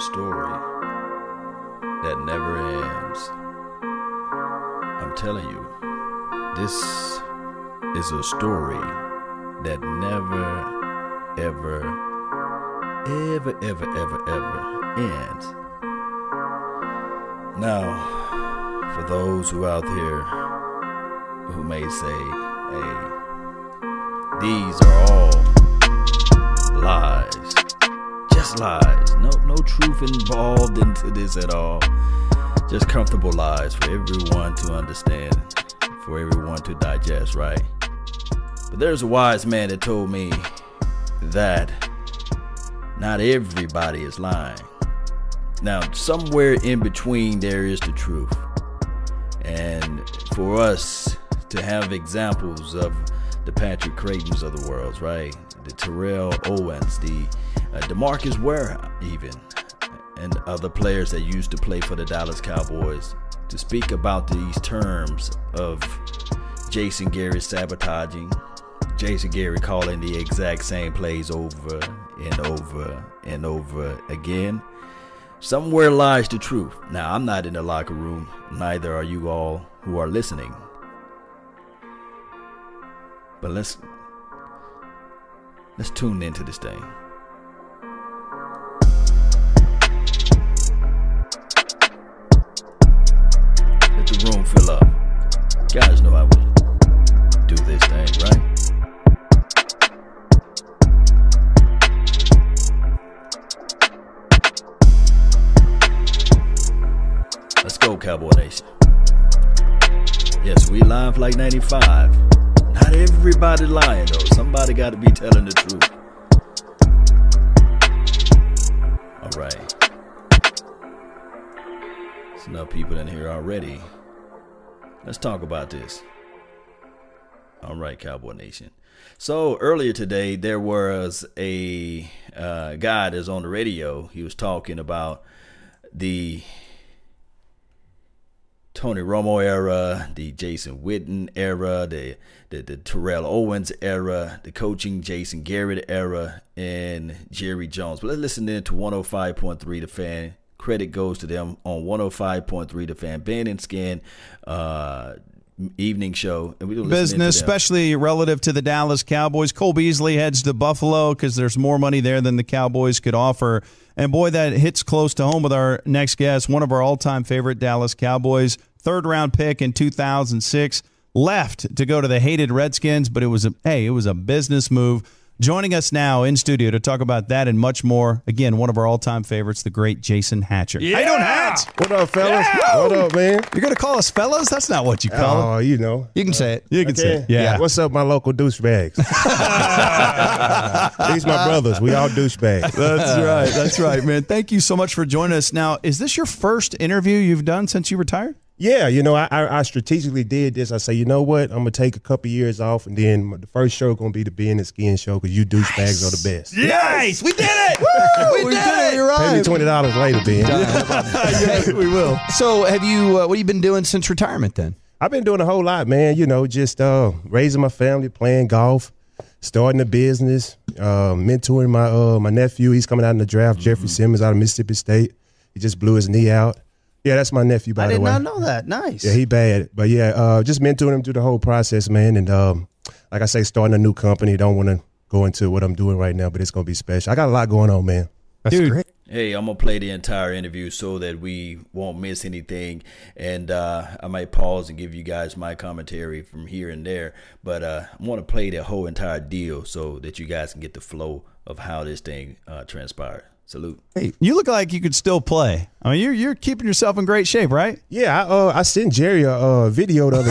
story that never ends. I'm telling you, this is a story that never, ever, ever, ever, ever, ever ends. Now, for those who out here who may say, hey, these are all lies, no, no truth involved into this at all, just comfortable lies for everyone to understand, for everyone to digest, right? But there's a wise man that told me that not everybody is lying. Now, somewhere in between, there is the truth. And for us to have examples of the Patrick Craytons of the world, right? The Terrell Owens, the uh, Demarcus Ware, even, and other players that used to play for the Dallas Cowboys, to speak about these terms of Jason Garrett sabotaging, Jason Garrett calling the exact same plays over and over and over again Somewhere lies the truth. Now, I'm not in the locker room, neither are you all who are listening. But let's let's tune into this thing. Room fill up. Guys know how we do this thing, right? Let's go, Cowboy Nation. Yes, we live like 95. Not everybody lying, though. Somebody got to be telling the truth. All right. There's enough people in here already. Let's talk about this. All right, Cowboy Nation. So earlier today, there was a uh, guy that's on the radio. He was talking about the Tony Romo era, the Jason Witten era, the, the the Terrell Owens era, the coaching Jason Garrett era, and Jerry Jones. But let's listen in to 105.3 The Fan. Credit goes to them on 105.3 The Fan. And Skin uh, evening show. And we Business, especially relative to the Dallas Cowboys. Cole Beasley heads to Buffalo because there's more money there than the Cowboys could offer. And boy, that hits close to home with our next guest, one of our all time favorite Dallas Cowboys, third round pick in 2006, left to go to the hated Redskins, but it was a hey, it was a business move. Joining us now in studio to talk about that and much more. Again, one of our all-time favorites, the great Jason Hatcher. Yeah. How you doing, Hatch? What up, fellas? Yeah. What up, man? You're gonna call us fellas? That's not what you call Oh, it. you know. You can say it. You can say, it. yeah. What's up, my local douchebags? These my brothers. We all douchebags. That's right. That's right, man. Thank you so much for joining us. Now, is this your first interview you've done since you retired? Yeah, you know, I, I I strategically did this. I say, you know what? I'm gonna take a couple years off, and then the first show gonna be the Ben and Skin show because you douchebags are the best. Nice. We did it. we, did, it. You're Pay me right. twenty dollars later, Ben. yes, we will. So, have you? Uh, what have you been doing since retirement? Then I've been doing a whole lot, man. You know, just uh, raising my family, playing golf, starting a business, uh, mentoring my uh, my nephew. He's coming out in the draft. Jeffrey Simmons out of Mississippi State. He just blew his knee out. Yeah, that's my nephew, by I the way, I did not know that. Nice. Yeah, he bad, but yeah, uh, just mentoring him through the whole process, man. And um, like I say, starting a new company. Don't want to go into what I'm doing right now, but it's gonna be special. I got a lot going on, man. That's Dude. great. Hey, I'm gonna play the entire interview so that we won't miss anything, and uh, I might pause and give you guys my commentary from here and there. But uh, I want to play the whole entire deal so that you guys can get the flow of how this thing uh, transpired. Salute. Hey, you look like you could still play. I mean, you're you're keeping yourself in great shape, right? Yeah, I, uh, I sent Jerry a uh, video the other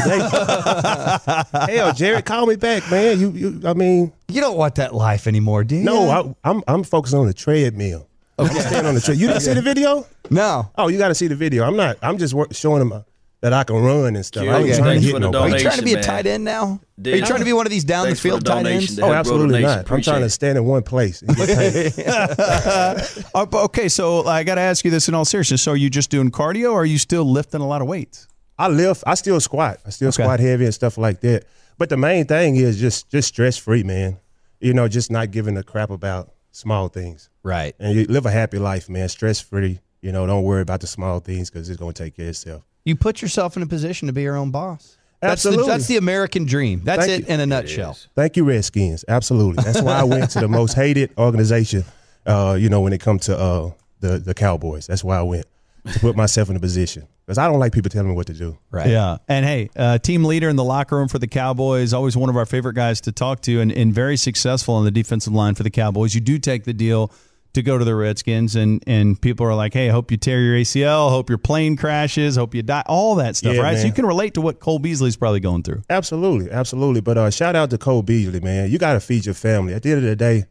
day. Hell, Jerry, call me back, man. You, you, I mean, You don't want that life anymore, do you? no, I, I'm, I'm focused on the treadmill. I'm staying on the treadmill. You didn't see the video? no. Oh, you got to see the video. I'm not. I'm just showing him uh, that I can run and stuff. I ain't Okay. trying to hit for the nobody. Are you trying to be a Donation, tight end now? Are you trying to be one of these down the Thanks for field the tight ends? Oh, absolutely donation. not. I'm trying to stand in one place. and get paid. Uh, okay, so I got to ask you this in all seriousness. So are you just doing cardio, or are you still lifting a lot of weights? I lift. I still squat. I still Okay. squat heavy and stuff like that. But the main thing is just just stress free, man. You know, just not giving a crap about small things. Right. And you live a happy life, man, stress free. You know, don't worry about the small things because it's going to take care of itself. You put yourself in a position to be your own boss. That's Absolutely. The, that's the American dream. That's Thank it you. in a nutshell. Thank you, Redskins. Absolutely. That's why I went to the most hated organization, uh, you know, when it comes to uh, the, the Cowboys. That's why I went to put myself in a position because I don't like people telling me what to do. Right. Yeah. And hey, uh, team leader in the locker room for the Cowboys, always one of our favorite guys to talk to and, and very successful on the defensive line for the Cowboys. You do take the deal to go to the Redskins, and, and people are like, hey, hope you tear your ACL, hope your plane crashes, hope you die, all that stuff, Yeah, right? So you can relate to what Cole Beasley's probably going through. Absolutely, absolutely. But uh, shout out to Cole Beasley, man. You got to feed your family. At the end of the day,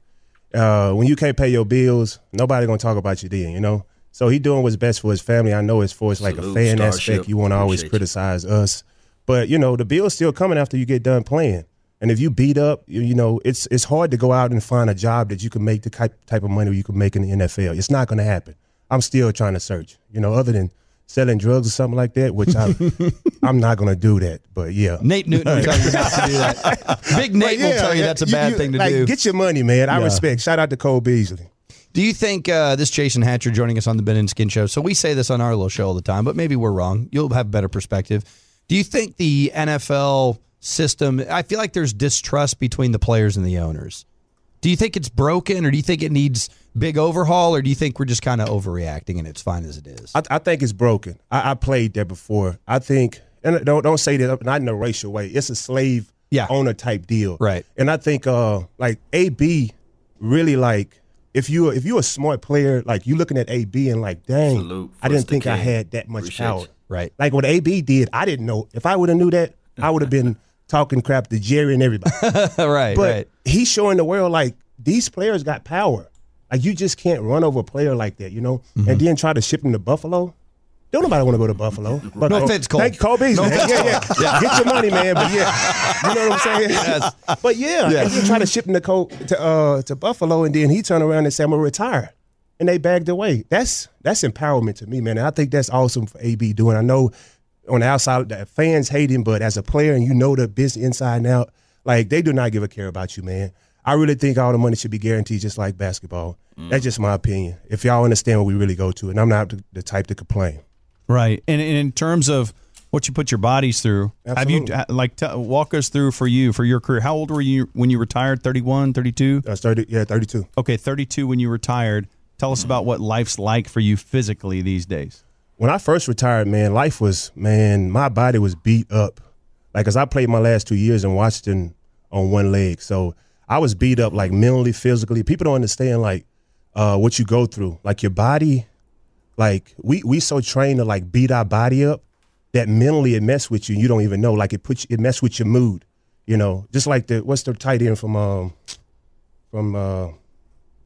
uh, when you can't pay your bills, nobody gonna talk about you then, you know. So he doing what's best for his family. I know as far as like Salute, a fan Starship. aspect, you want to always Appreciate you. criticize us, but you know the bill's still coming after you get done playing. And if you beat up, you, know it's it's hard to go out and find a job that you can make the type type of money you can make in the NFL. It's not going to happen. I'm still trying to search, you know, other than selling drugs or something like that, which I I'm not going to do that. But yeah, Nate Newton will tell you not to do that. Big Nate will tell you that's a you- bad you- thing to like, do. Get your money, man. I Yeah. respect. Shout out to Cole Beasley. Do you think uh, this Jason Hatcher joining us on the Ben and Skin show? So we say this on our little show all the time, but maybe we're wrong. You'll have a better perspective. Do you think the NFL system? I feel like there's distrust between the players and the owners. Do you think it's broken, or do you think it needs big overhaul, or do you think we're just kind of overreacting and it's fine as it is? I, I think it's broken. I, I played there before. I think, and don't don't say that not in a racial way. It's a slave Yeah. owner type deal, Right. And I think uh like AB really like if you if you're a smart player, like you looking at AB and like, dang, I didn't First the think I had that much Appreciate power. you. Right. Like what AB did, I didn't know. If I would have knew that, I would have been talking crap to Jerry and everybody. right. But right. he's showing the world like these players got power. Like you just can't run over a player like that, you know, Mm-hmm. and then try to ship him to Buffalo. Don't nobody want to go to Buffalo. But, No offense, Cole. Thank you, Cole Beasley. yeah, yeah, Get your money, man. But yeah, you know what I'm saying. But yeah, Yes. and then try to ship him to Cole, to uh, to Buffalo, and then he turned around and said, "I'm gonna retire," and they bagged away. That's that's empowerment to me, man. And I think that's awesome for AB doing. I know on the outside the fans hate him, but as a player and you know the business inside and out, like they do not give a care about you, man. I really think all the money should be guaranteed, just like basketball. Mm. That's just my opinion. If y'all understand what we really go to, and I'm not the, type to complain. Right. And, and in terms of what you put your bodies through, have you, like, t- walk us through for you, for your career. How old were you when you retired? 31, 32? I started, yeah, 32. Okay, 32 when you retired. Tell us mm. about what life's like for you physically these days. When I first retired, man, life was man, my body was beat up. Like, cause I played my last two years in Washington on one leg, so I was beat up like mentally, physically. People don't understand like uh, what you go through. Like your body, like we we so trained to like beat our body up that mentally it mess with you. You don't even know. Like it puts it mess with your mood. You know, just like the what's the tight end from um from uh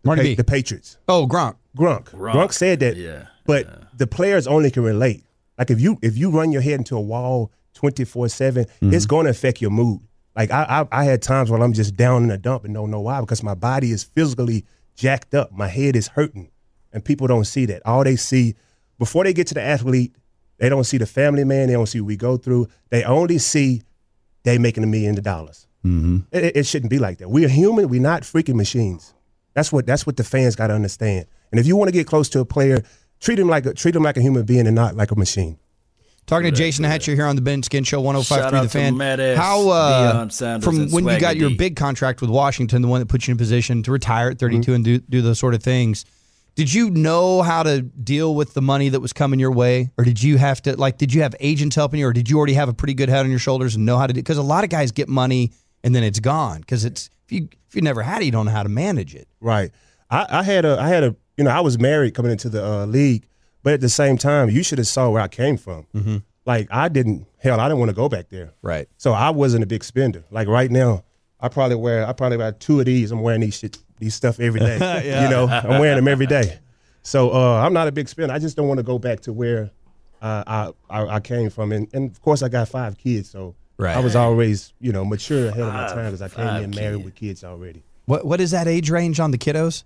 Marty Pa- B. the Patriots. Oh, Gronk. Grunk. Grunk, said that. Yeah, But the players only can relate. Like if you if you run your head into a wall twenty four seven, it's going to affect your mood. Like I, I I had times when I'm just down in the dump and don't know why because my body is physically jacked up. My head is hurting, and people don't see that. All they see before they get to the athlete, they don't see the family man. They don't see what we go through. They only see they making a million dollars. Mm-hmm. It, it- it shouldn't be like that. We're human. We're not freaking machines. That's what that's what the fans got to understand. And if you want to get close to a player, treat him like a treat him like a human being and not like a machine. Talking to Jason Hatcher here on the Ben Skin Show, 105.3 Shout The Fan. Matt How, uh, Sanders, from and when you got Swaggy your big contract with Washington, the one that put you in a position to retire at 32 Mm-hmm. and do, do those sort of things, did you know how to deal with the money that was coming your way? Or did you have to, like, did you have agents helping you, or did you already have a pretty good head on your shoulders and know how to do Because a lot of guys get money and then it's gone. Because it's, if you, if you never had it, you don't know how to manage it. Right. I, I had a I had a you know I was married coming into the uh, league, but at the same time, you should have saw where I came from. Like I didn't hell I didn't want to go back there. Right. So I wasn't a big spender. Like right now, I probably wear I probably wear two of these. I'm wearing these shit these stuff every day. You know, I'm wearing them every day. So uh, I'm not a big spender. I just don't want to go back to where uh, I, I I came from. And, and of course, I got five kids, so Right. I was always you know mature ahead of my time because I came in married with kids already. What What is that age range on the kiddos?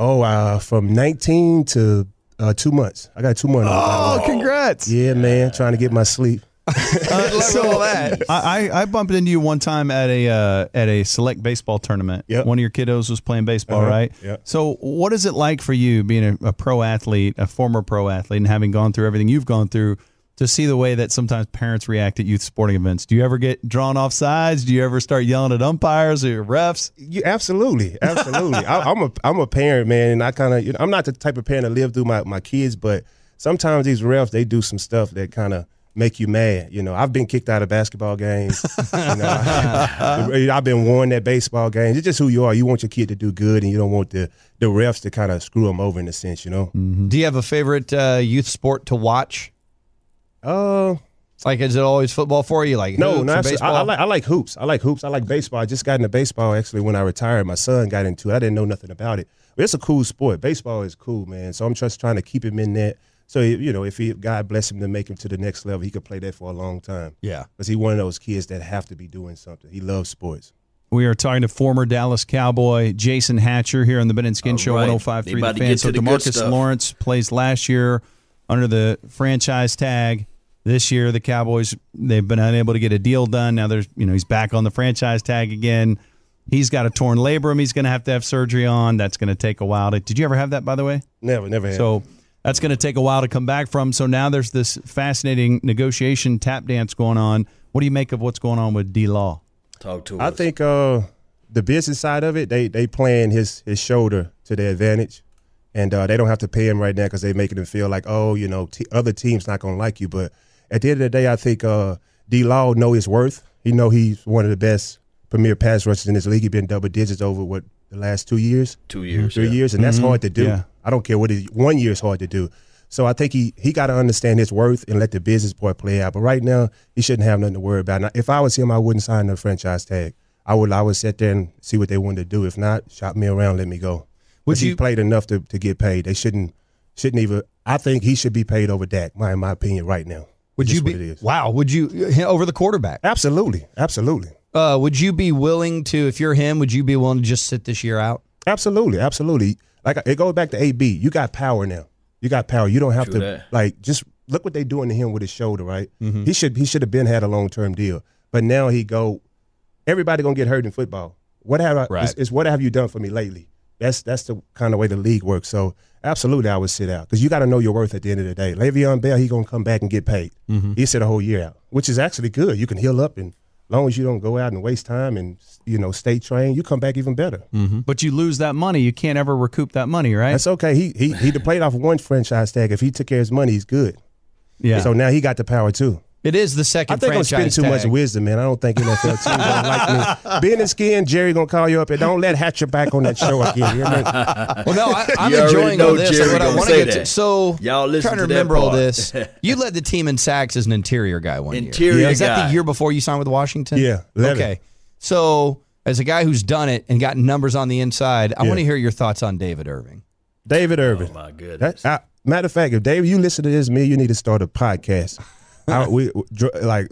Oh, uh, from 19 to uh, two months. I got two months. Oh, congrats. Yeah, man, trying to get my sleep. Uh, so I, I I bumped into you one time at a uh, at a select baseball tournament. Yep. One of your kiddos was playing baseball, Uh-huh. right? Yep. So what is it like for you being a, a pro athlete, a former pro athlete, and having gone through everything you've gone through? To see the way that sometimes parents react at youth sporting events, do you ever get drawn off sides? Do you ever start yelling at umpires or refs? You absolutely, absolutely. I, I'm a I'm a parent, man, and I kind of you know, I'm not the type of parent to live through my my kids, but sometimes these refs they do some stuff that kind of make you mad. You know, I've been kicked out of basketball games. you know, I, have been warned at baseball games. It's just who you are. You want your kid to do good, and you don't want the the refs to kind of screw them over in a sense. You know. Do you have a favorite uh, youth sport to watch? Uh, Like, is it always football for you? Like, no, hoops no. baseball? I, I like I like hoops. I like hoops. I like baseball. I just got into baseball actually when I retired. My son got into it. I didn't know nothing about it. But it's a cool sport. Baseball is cool, man. So I'm just trying to keep him in that. So you know, if he God bless him to make him to the next level, he could play that for a long time. Yeah. Because he one of those kids that have to be doing something. He loves sports. We are talking to former Dallas Cowboy Jason Hatcher here on the Ben and Skin All Show right. 105.3 They The Fan. get So to the good Demarcus stuff. Lawrence plays last year under the franchise tag. This year, the Cowboys they've been unable to get a deal done. Now there's you know he's back on the franchise tag again. He's got a torn labrum. He's going to have to have surgery on. That's going to take a while. To, did you ever have that, by the way? Never, never had. So that's going to take a while to come back from. So now there's this fascinating negotiation tap dance going on. What do you make of what's going on with D Law? Talk to I us. think uh, the business side of it, they they playing his his shoulder to their advantage, and uh, they don't have to pay him right now because they're making him feel like oh you know t- other teams not gonna like you. But at the end of the day, I think uh, D Law know his worth. He know he's one of the best premier pass rushers in this league. He been double digits over what the last two years, Two years. three yeah. years, and that's hard to do. Yeah. I don't care what it, one year is hard to do. So I think he he got to understand his worth and let the business part play out. But right now, he shouldn't have nothing to worry about. Now, if I was him, I wouldn't sign the franchise tag. I would I would sit there and see what they wanted to do. If not, shop me around, let me go. Would Would he played enough to, to get paid? They shouldn't shouldn't even. I think he should be paid over Dak. My in my opinion, right now. Would Just you be? Wow. Would you over the quarterback? Absolutely, absolutely, Uh, would you be willing to, if you're him, would you be willing to just sit this year out? absolutely, absolutely. Like it goes back to AB. You got power now. You got power. You don't have True to that. like just look what they doing to him with his shoulder. Right. Mm-hmm. He should he should have been had a long term deal. But now he go. Everybody gonna get hurt in football. What have I? Right. It's, it's what have you done for me lately? That's that's the kind of way the league works. So absolutely, I would sit out because you got to know your worth at the end of the day. Le'Veon Bell, he gonna come back and get paid. Mm-hmm. He sit a whole year out, which is actually good. You can heal up and as long as you don't go out and waste time and you know stay trained, you come back even better. But you lose that money. You can't ever recoup that money, right? That's okay. He he he played off one franchise tag. If he took care of his money, he's good. yeah. So now he got the power too. It is the second. I second think I'm franchise spending too much wisdom, man. I don't think NFL team gonna like me. Ben and Skin, Jerry gonna call you up and don't let Hatcher back on that show again. You hear me? Well, no, I, I'm You already enjoying all this. Jerry what I want to get to, that. so Y'all listen trying to to that remember all this. You led the team in sacks as an interior guy one Interior year. Is that the year before you signed with Washington? Yeah, 11. Okay. So, as a guy who's done it and got numbers on the inside, I Yeah. want to hear your thoughts on David Irving. David Irving. Oh my goodness. That, I, matter of fact, if David, you listen to this, me, you need to start a podcast. I, we dr- like,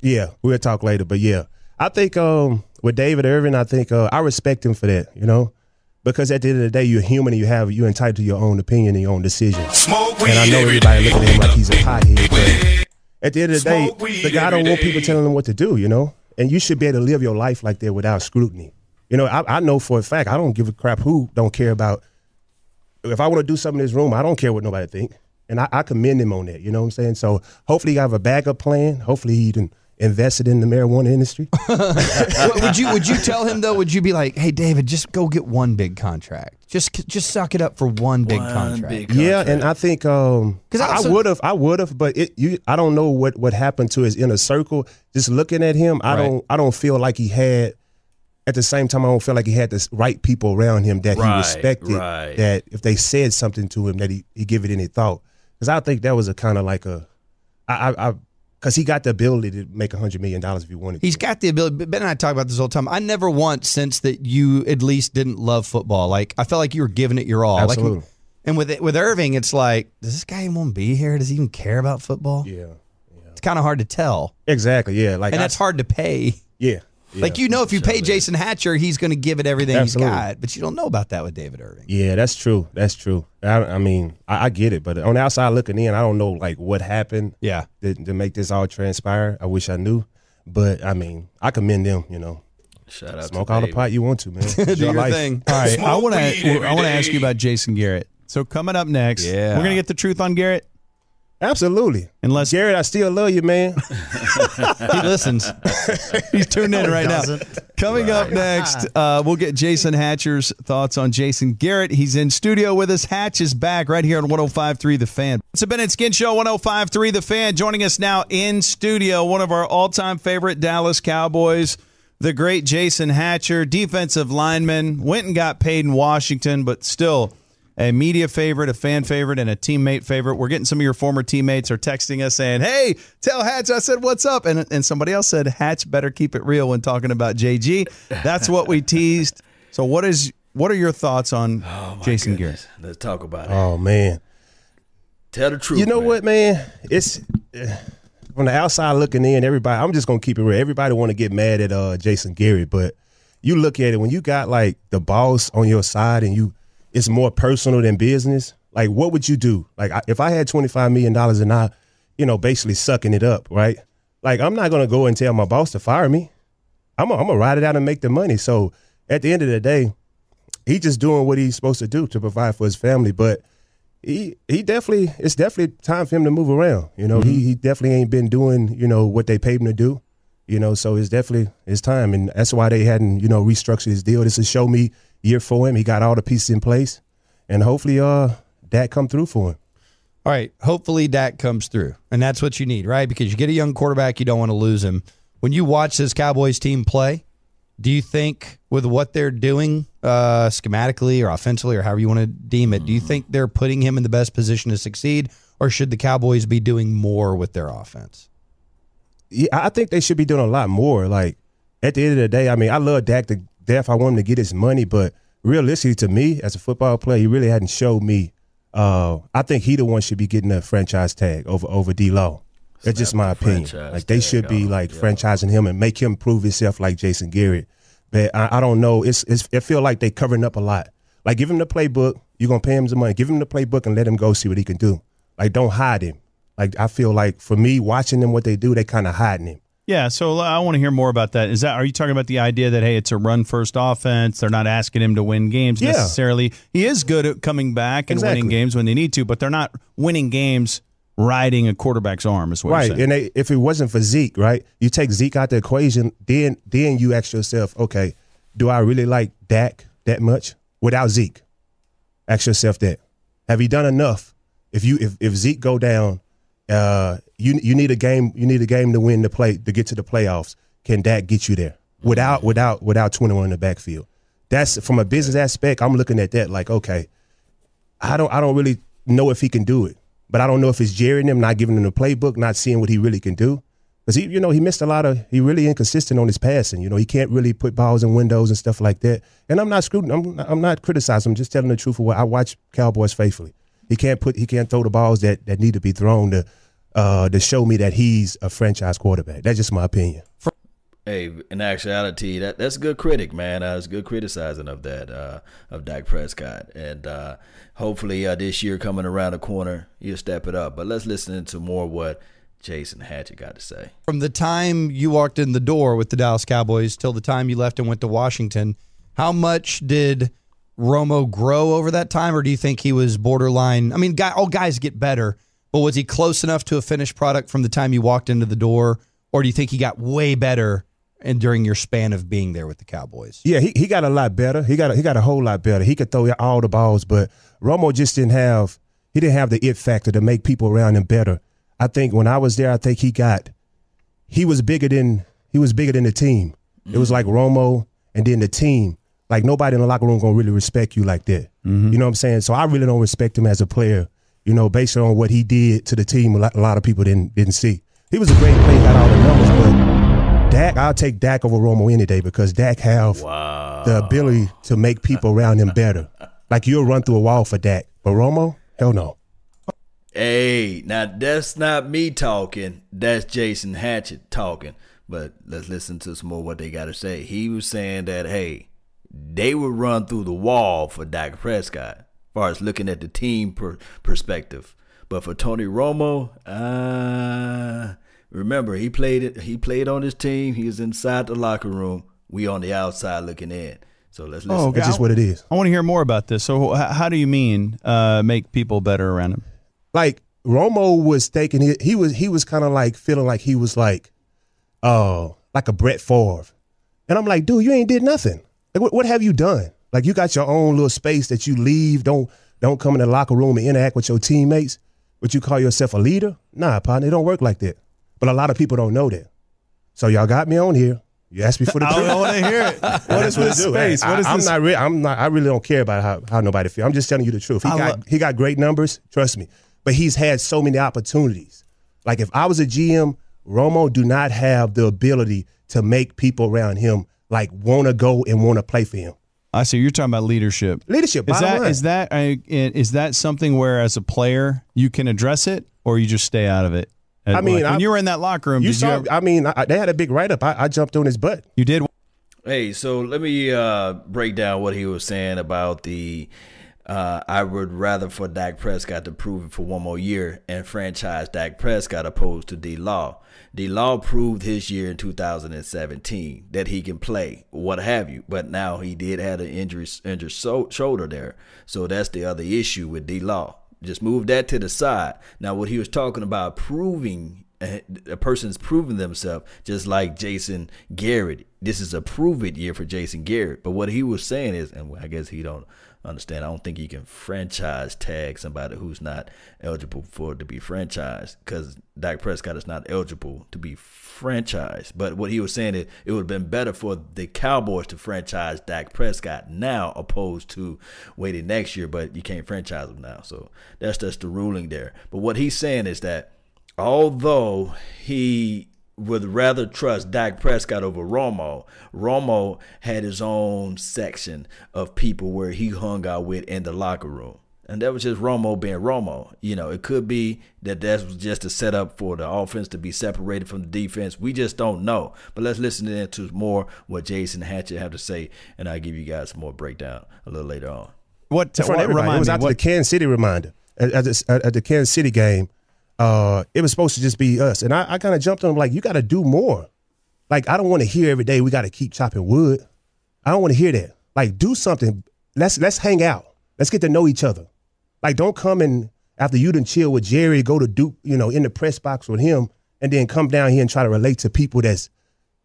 yeah, we'll talk later, but yeah, I think um with David Irving, I think uh, I respect him for that. You know. Because at the end of the day, you're human and you have you're entitled to your own opinion and your own decision. Smoke And I know everybody day. look at him like he's a pothead, but at the end of the day, the guy don't want people telling him what to do, you know? And you should be able to live your life like that without scrutiny. You know, I, I know for a fact, I don't give a crap who don't care about. If I want to do something in this room, I don't care what nobody think. And I, I commend him on that, you know what I'm saying? So hopefully he have a backup plan. Hopefully he done invested in the marijuana industry. Would you would you tell him though? Would you be like, "Hey, David, just go get one big contract. Just just suck it up for one big One contract." big Yeah, and I think um 'Cause I I also- would have, I would have, but it you I don't know what what happened to his inner circle. Just looking at him, I Right. don't I don't feel like he had. At the same time, I don't feel like he had the right people around him that Right, he respected. right. That if they said something to him, that he he give it any thought. Because I think that was a kind of like a, I I because he got the ability to make a hundred million dollars if he wanted. He's to. got the ability. Ben and I talk about this all the time. I never once sensed that you at least didn't love football. Like I felt like you were giving it your all. Like, Absolutely. and with with Irving, it's like, does this guy even want to be here? Does he even care about football? yeah, It's kind of hard to tell, exactly. Yeah, like and I- that's hard to pay. Yeah, like you know, if you pay Jason Hatcher, he's going to give it everything Absolutely. he's got. But you don't know about that with David Irving. Yeah, that's true. That's true. I, I mean, I, I get it, but on the outside looking in, I don't know like what happened Yeah. to, to make this all transpire. I wish I knew, but I mean, I commend them. You know, Shout out smoke to all the David. pot you want to, man. Do your your life. thing. All right, I want to I want to ask you about Jason Garrett. So coming up next, Yeah. we're gonna get the truth on Garrett. Absolutely. Unless Garrett, I still love you, man. He listens. he's tuned in right now. Coming up next, uh, we'll get Jason Hatcher's thoughts on Jason Garrett. He's in studio with us. Hatch is back right here on 105.3 The Fan. It's a Ben and Skin Show, 105.3 The Fan. Joining us now in studio, one of our all-time favorite Dallas Cowboys, the great Jason Hatcher, defensive lineman. Went and got paid in Washington, but still a media favorite, a fan favorite, and a teammate favorite. We're getting some of your former teammates are texting us saying, "Hey, tell Hatch I said what's up," and and somebody else said Hatch better keep it real when talking about JG. That's what we teased. So what is what are your thoughts on Oh, Jason goodness. Garrett? Let's talk about it. Oh man. Tell the truth. You know man. what, man? It's uh, from the outside looking in. Everybody, I'm just gonna keep it real. Everybody want to get mad at uh, Jason Garrett, but you look at it when you got like the boss on your side and you, it's more personal than business. Like, what would you do? Like, I, if I had 25 million dollars and I, you know, basically sucking it up, right? Like, I'm not gonna go and tell my boss to fire me. I'm gonna ride it out and make the money. So at the end of the day, he just doing what he's supposed to do to provide for his family, but he he definitely it's definitely time for him to move around. You know, he mm-hmm. he definitely ain't been doing you know what they paid him to do. You know, so it's definitely it's time, and that's why they hadn't you know restructured his deal. This is show me year for him. He got all the pieces in place, and hopefully, uh, that come through for him. All right. Hopefully Dak comes through. And that's what you need, right? Because you get a young quarterback, you don't want to lose him. When you watch this Cowboys team play, do you think with what they're doing uh, schematically or offensively or however you want to deem it, do you think they're putting him in the best position to succeed? Or should the Cowboys be doing more with their offense? Yeah, I think they should be doing a lot more. Like at the end of the day, I mean, I love Dak to death. I want him to get his money, but realistically, to me, as a football player, he really hadn't showed me. Uh, I think he the one should be getting a franchise tag over over D Law. That's just my opinion. Like they should be on, like yeah. franchising him and make him prove himself like Jason Garrett. But I, I don't know. It's, it's it feel like they covering up a lot. Like give him the playbook. You're gonna pay him some money. Give him the playbook and let him go see what he can do. Like don't hide him. Like I feel like for me watching them what they do, they kind of hiding him. Yeah, so I want to hear more about that. Is that are you talking about the idea that hey, it's a run first offense? They're not asking him to win games Yeah. necessarily. He is good at coming back and winning games when they need to, but they're not winning games riding a quarterback's arm. Is what Right, and they, if it wasn't for Zeke, right, you take Zeke out the equation, then then you ask yourself, okay, do I really like Dak that much without Zeke? Ask yourself that. Have he done enough? If you if, if Zeke go down, uh, you you need a game you need a game to win the play to get to the playoffs. Can Dak get you there without without without twenty one in the backfield? That's from a business aspect. I'm looking at that like, okay, I don't I don't really know if he can do it, but I don't know if it's and him not giving him the playbook, not seeing what he really can do. Because he, you know, he missed a lot of. He really inconsistent on his passing. You know, he can't really put balls in windows and stuff like that. And I'm not screwing. I'm, I'm not criticizing. I'm just telling the truth of what I watch Cowboys faithfully. He can't put. He can't throw the balls that that need to be thrown to uh, to show me that he's a franchise quarterback. That's just my opinion. Hey, in actuality, that that's a good critic, man. Uh, it's good criticizing of that uh, of Dak Prescott, and uh, hopefully uh, this year coming around the corner, he'll step it up. But let's listen to more what Jason Hatchett got to say. From the time you walked in the door with the Dallas Cowboys till the time you left and went to Washington, how much did Romo grow over that time, or do you think he was borderline? I mean, guy, all guys get better, but was he close enough to a finished product from the time you walked into the door, or do you think he got way better and during your span of being there with the Cowboys? Yeah, he, he got a lot better. He got a, he got a whole lot better. He could throw all the balls, but Romo just didn't have he didn't have the it factor to make people around him better. I think when I was there, I think he got he was bigger than he was bigger than the team. It was mm. like Romo and then the team. Like nobody in the locker room gonna really respect you like that. Mm-hmm. You know what I'm saying? So I really don't respect him as a player. You know, based on what he did to the team, a lot, a lot of people didn't didn't see. He was a great player, got all the numbers, but Dak, I'll take Dak over Romo any day because Dak have the ability to make people around him better. Like you'll run through a wall for Dak, but Romo, hell no. Hey, now that's not me talking. That's Jason Hatchett talking. but let's listen to some more what they got to say. He was saying that hey, they would run through the wall for Dak Prescott, as far as looking at the team per- perspective. But for Tony Romo, uh, remember he played it. He played on his team. He was inside the locker room. We on the outside looking in. So let's listen. Oh, That's just what it is. I want to hear more about this. So, h- how do you mean uh, make people better around him? like Romo was taking he, he was he was kind of like feeling like he was like uh like a Brett Favre. And I'm like, dude, you ain't did nothing. Like what, what have you done? Like you got your own little space that you leave, don't don't come in the locker room and interact with your teammates, but you call yourself a leader? Nah, partner, it don't work like that. But a lot of people don't know that. So y'all got me on here. You asked me for the truth. I want to hear it. What is this space? Hey, What is I, am this? not. Re- I'm not. I really don't care about how, how nobody feels. I'm just telling you the truth. He I got lo- he got great numbers. Trust me. But he's had so many opportunities. Like if I was a GM, Romo do not have the ability to make people around him like want to go and want to play for him. I see. You're talking about leadership. Leadership. Is bottom that line. is that that something where, as a player, you can address it, or you just stay out of it? I mean, Like, when I- you were in that locker room, you did saw? you? Ever, I mean, I, they had a big write up. I, I jumped on his butt. you did. Hey, so let me uh, break down what he was saying about the. Uh, I would rather for Dak Prescott to prove it for one more year and franchise Dak Prescott opposed to D Law. D Law proved his year in 2017 that he can play, what have you. But now he did have an injury, injured so, shoulder there, so that's the other issue with D Law. Just move that to the side. Now, what he was talking about proving a a person's proven themselves, just like Jason Garrett. This is a prove it year for Jason Garrett. But what he was saying is, and I guess he don't understand. I don't think you can franchise tag somebody who's not eligible for to be franchised because Dak Prescott is not eligible to be franchised. But what he was saying is, it would have been better for the Cowboys to franchise Dak Prescott now, opposed to waiting next year. But you can't franchise him now, so that's just the ruling there. But what he's saying is that although he would rather trust Dak Prescott over Romo, Romo had his own section of people where he hung out with in the locker room. And that was just Romo being Romo. You know, it could be that that was just a setup for the offense to be separated from the defense. We just don't know. But let's listen into more what Jason Hatchett have to say, and I'll give you guys some more breakdown a little later on. What? in front what of It was after what- the Kansas City reminder at, at, the, at the Kansas City game. Uh, it was supposed to just be us, and I, I kind of jumped on him like, you got to do more. Like I don't want to hear every day we got to keep chopping wood. I don't want to hear that. Like do something. Let's let's hang out. Let's get to know each other. Like don't come and after you done chill with Jerry, go to Duke, you know, in the press box with him, and then come down here and try to relate to people that's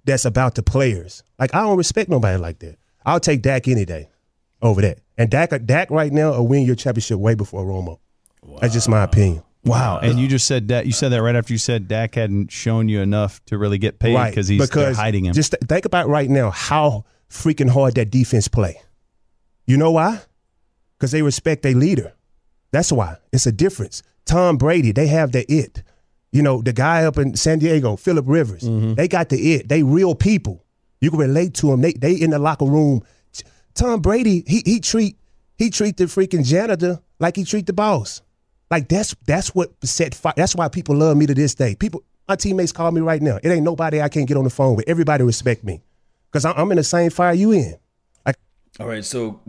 that's about the players. Like I don't respect nobody like that. I'll take Dak any day over that. And Dak, Dak right now will win your championship way before Romo. That's just my opinion. Wow. And you just said that you said that right after you said Dak hadn't shown you enough to really get paid because he's because hiding him. Just think about right now how freaking hard that defense play. You know why? Because they respect their leader. That's why. It's a difference. Tom Brady, they have the it. You know, the guy up in San Diego, Philip Rivers, Mm-hmm. they got the it. They real people. You can relate to them. They they in the locker room. Tom Brady, he he treat he treat the freaking janitor like he treat the boss. Like that's that's what set fire. That's why people love me to this day. People, my teammates call me right now. It ain't nobody I can't get on the phone with. Everybody respect me because I'm in the same fire you in. Like All right, so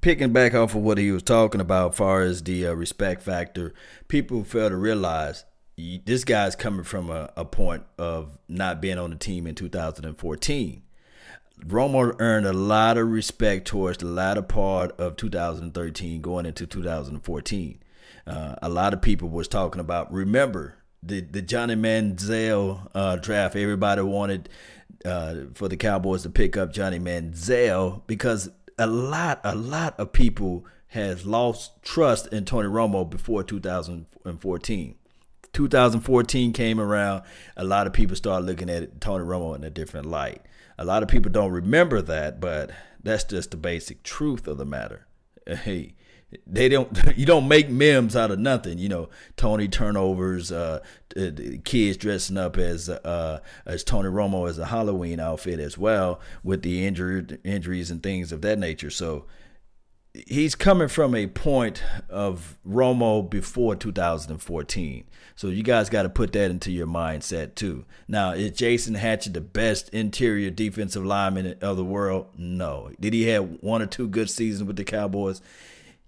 picking back off of what he was talking about, far as the uh, respect factor, people fail to realize this guy's coming from a, a point of not being on the team in 2014. Romo earned a lot of respect towards the latter part of 2013 going into 2014. Uh, a lot of people was talking about, remember, the, the Johnny Manziel uh, draft. Everybody wanted uh, for the Cowboys to pick up Johnny Manziel because a lot, a lot of people has lost trust in Tony Romo before 2014. 2014 came around, a lot of people started looking at Tony Romo in a different light. A lot of people don't remember that, but that's just the basic truth of the matter. Hey, they don't. You don't make memes out of nothing. You know, Tony turnovers, uh, kids dressing up as uh, as Tony Romo as a Halloween outfit as well, with the injured injuries and things of that nature. So he's coming from a point of Romo before 2014. So you guys got to put that into your mindset too. Now, is Jason Hatcher the best interior defensive lineman of the world? No. Did he have one or two good seasons with the Cowboys?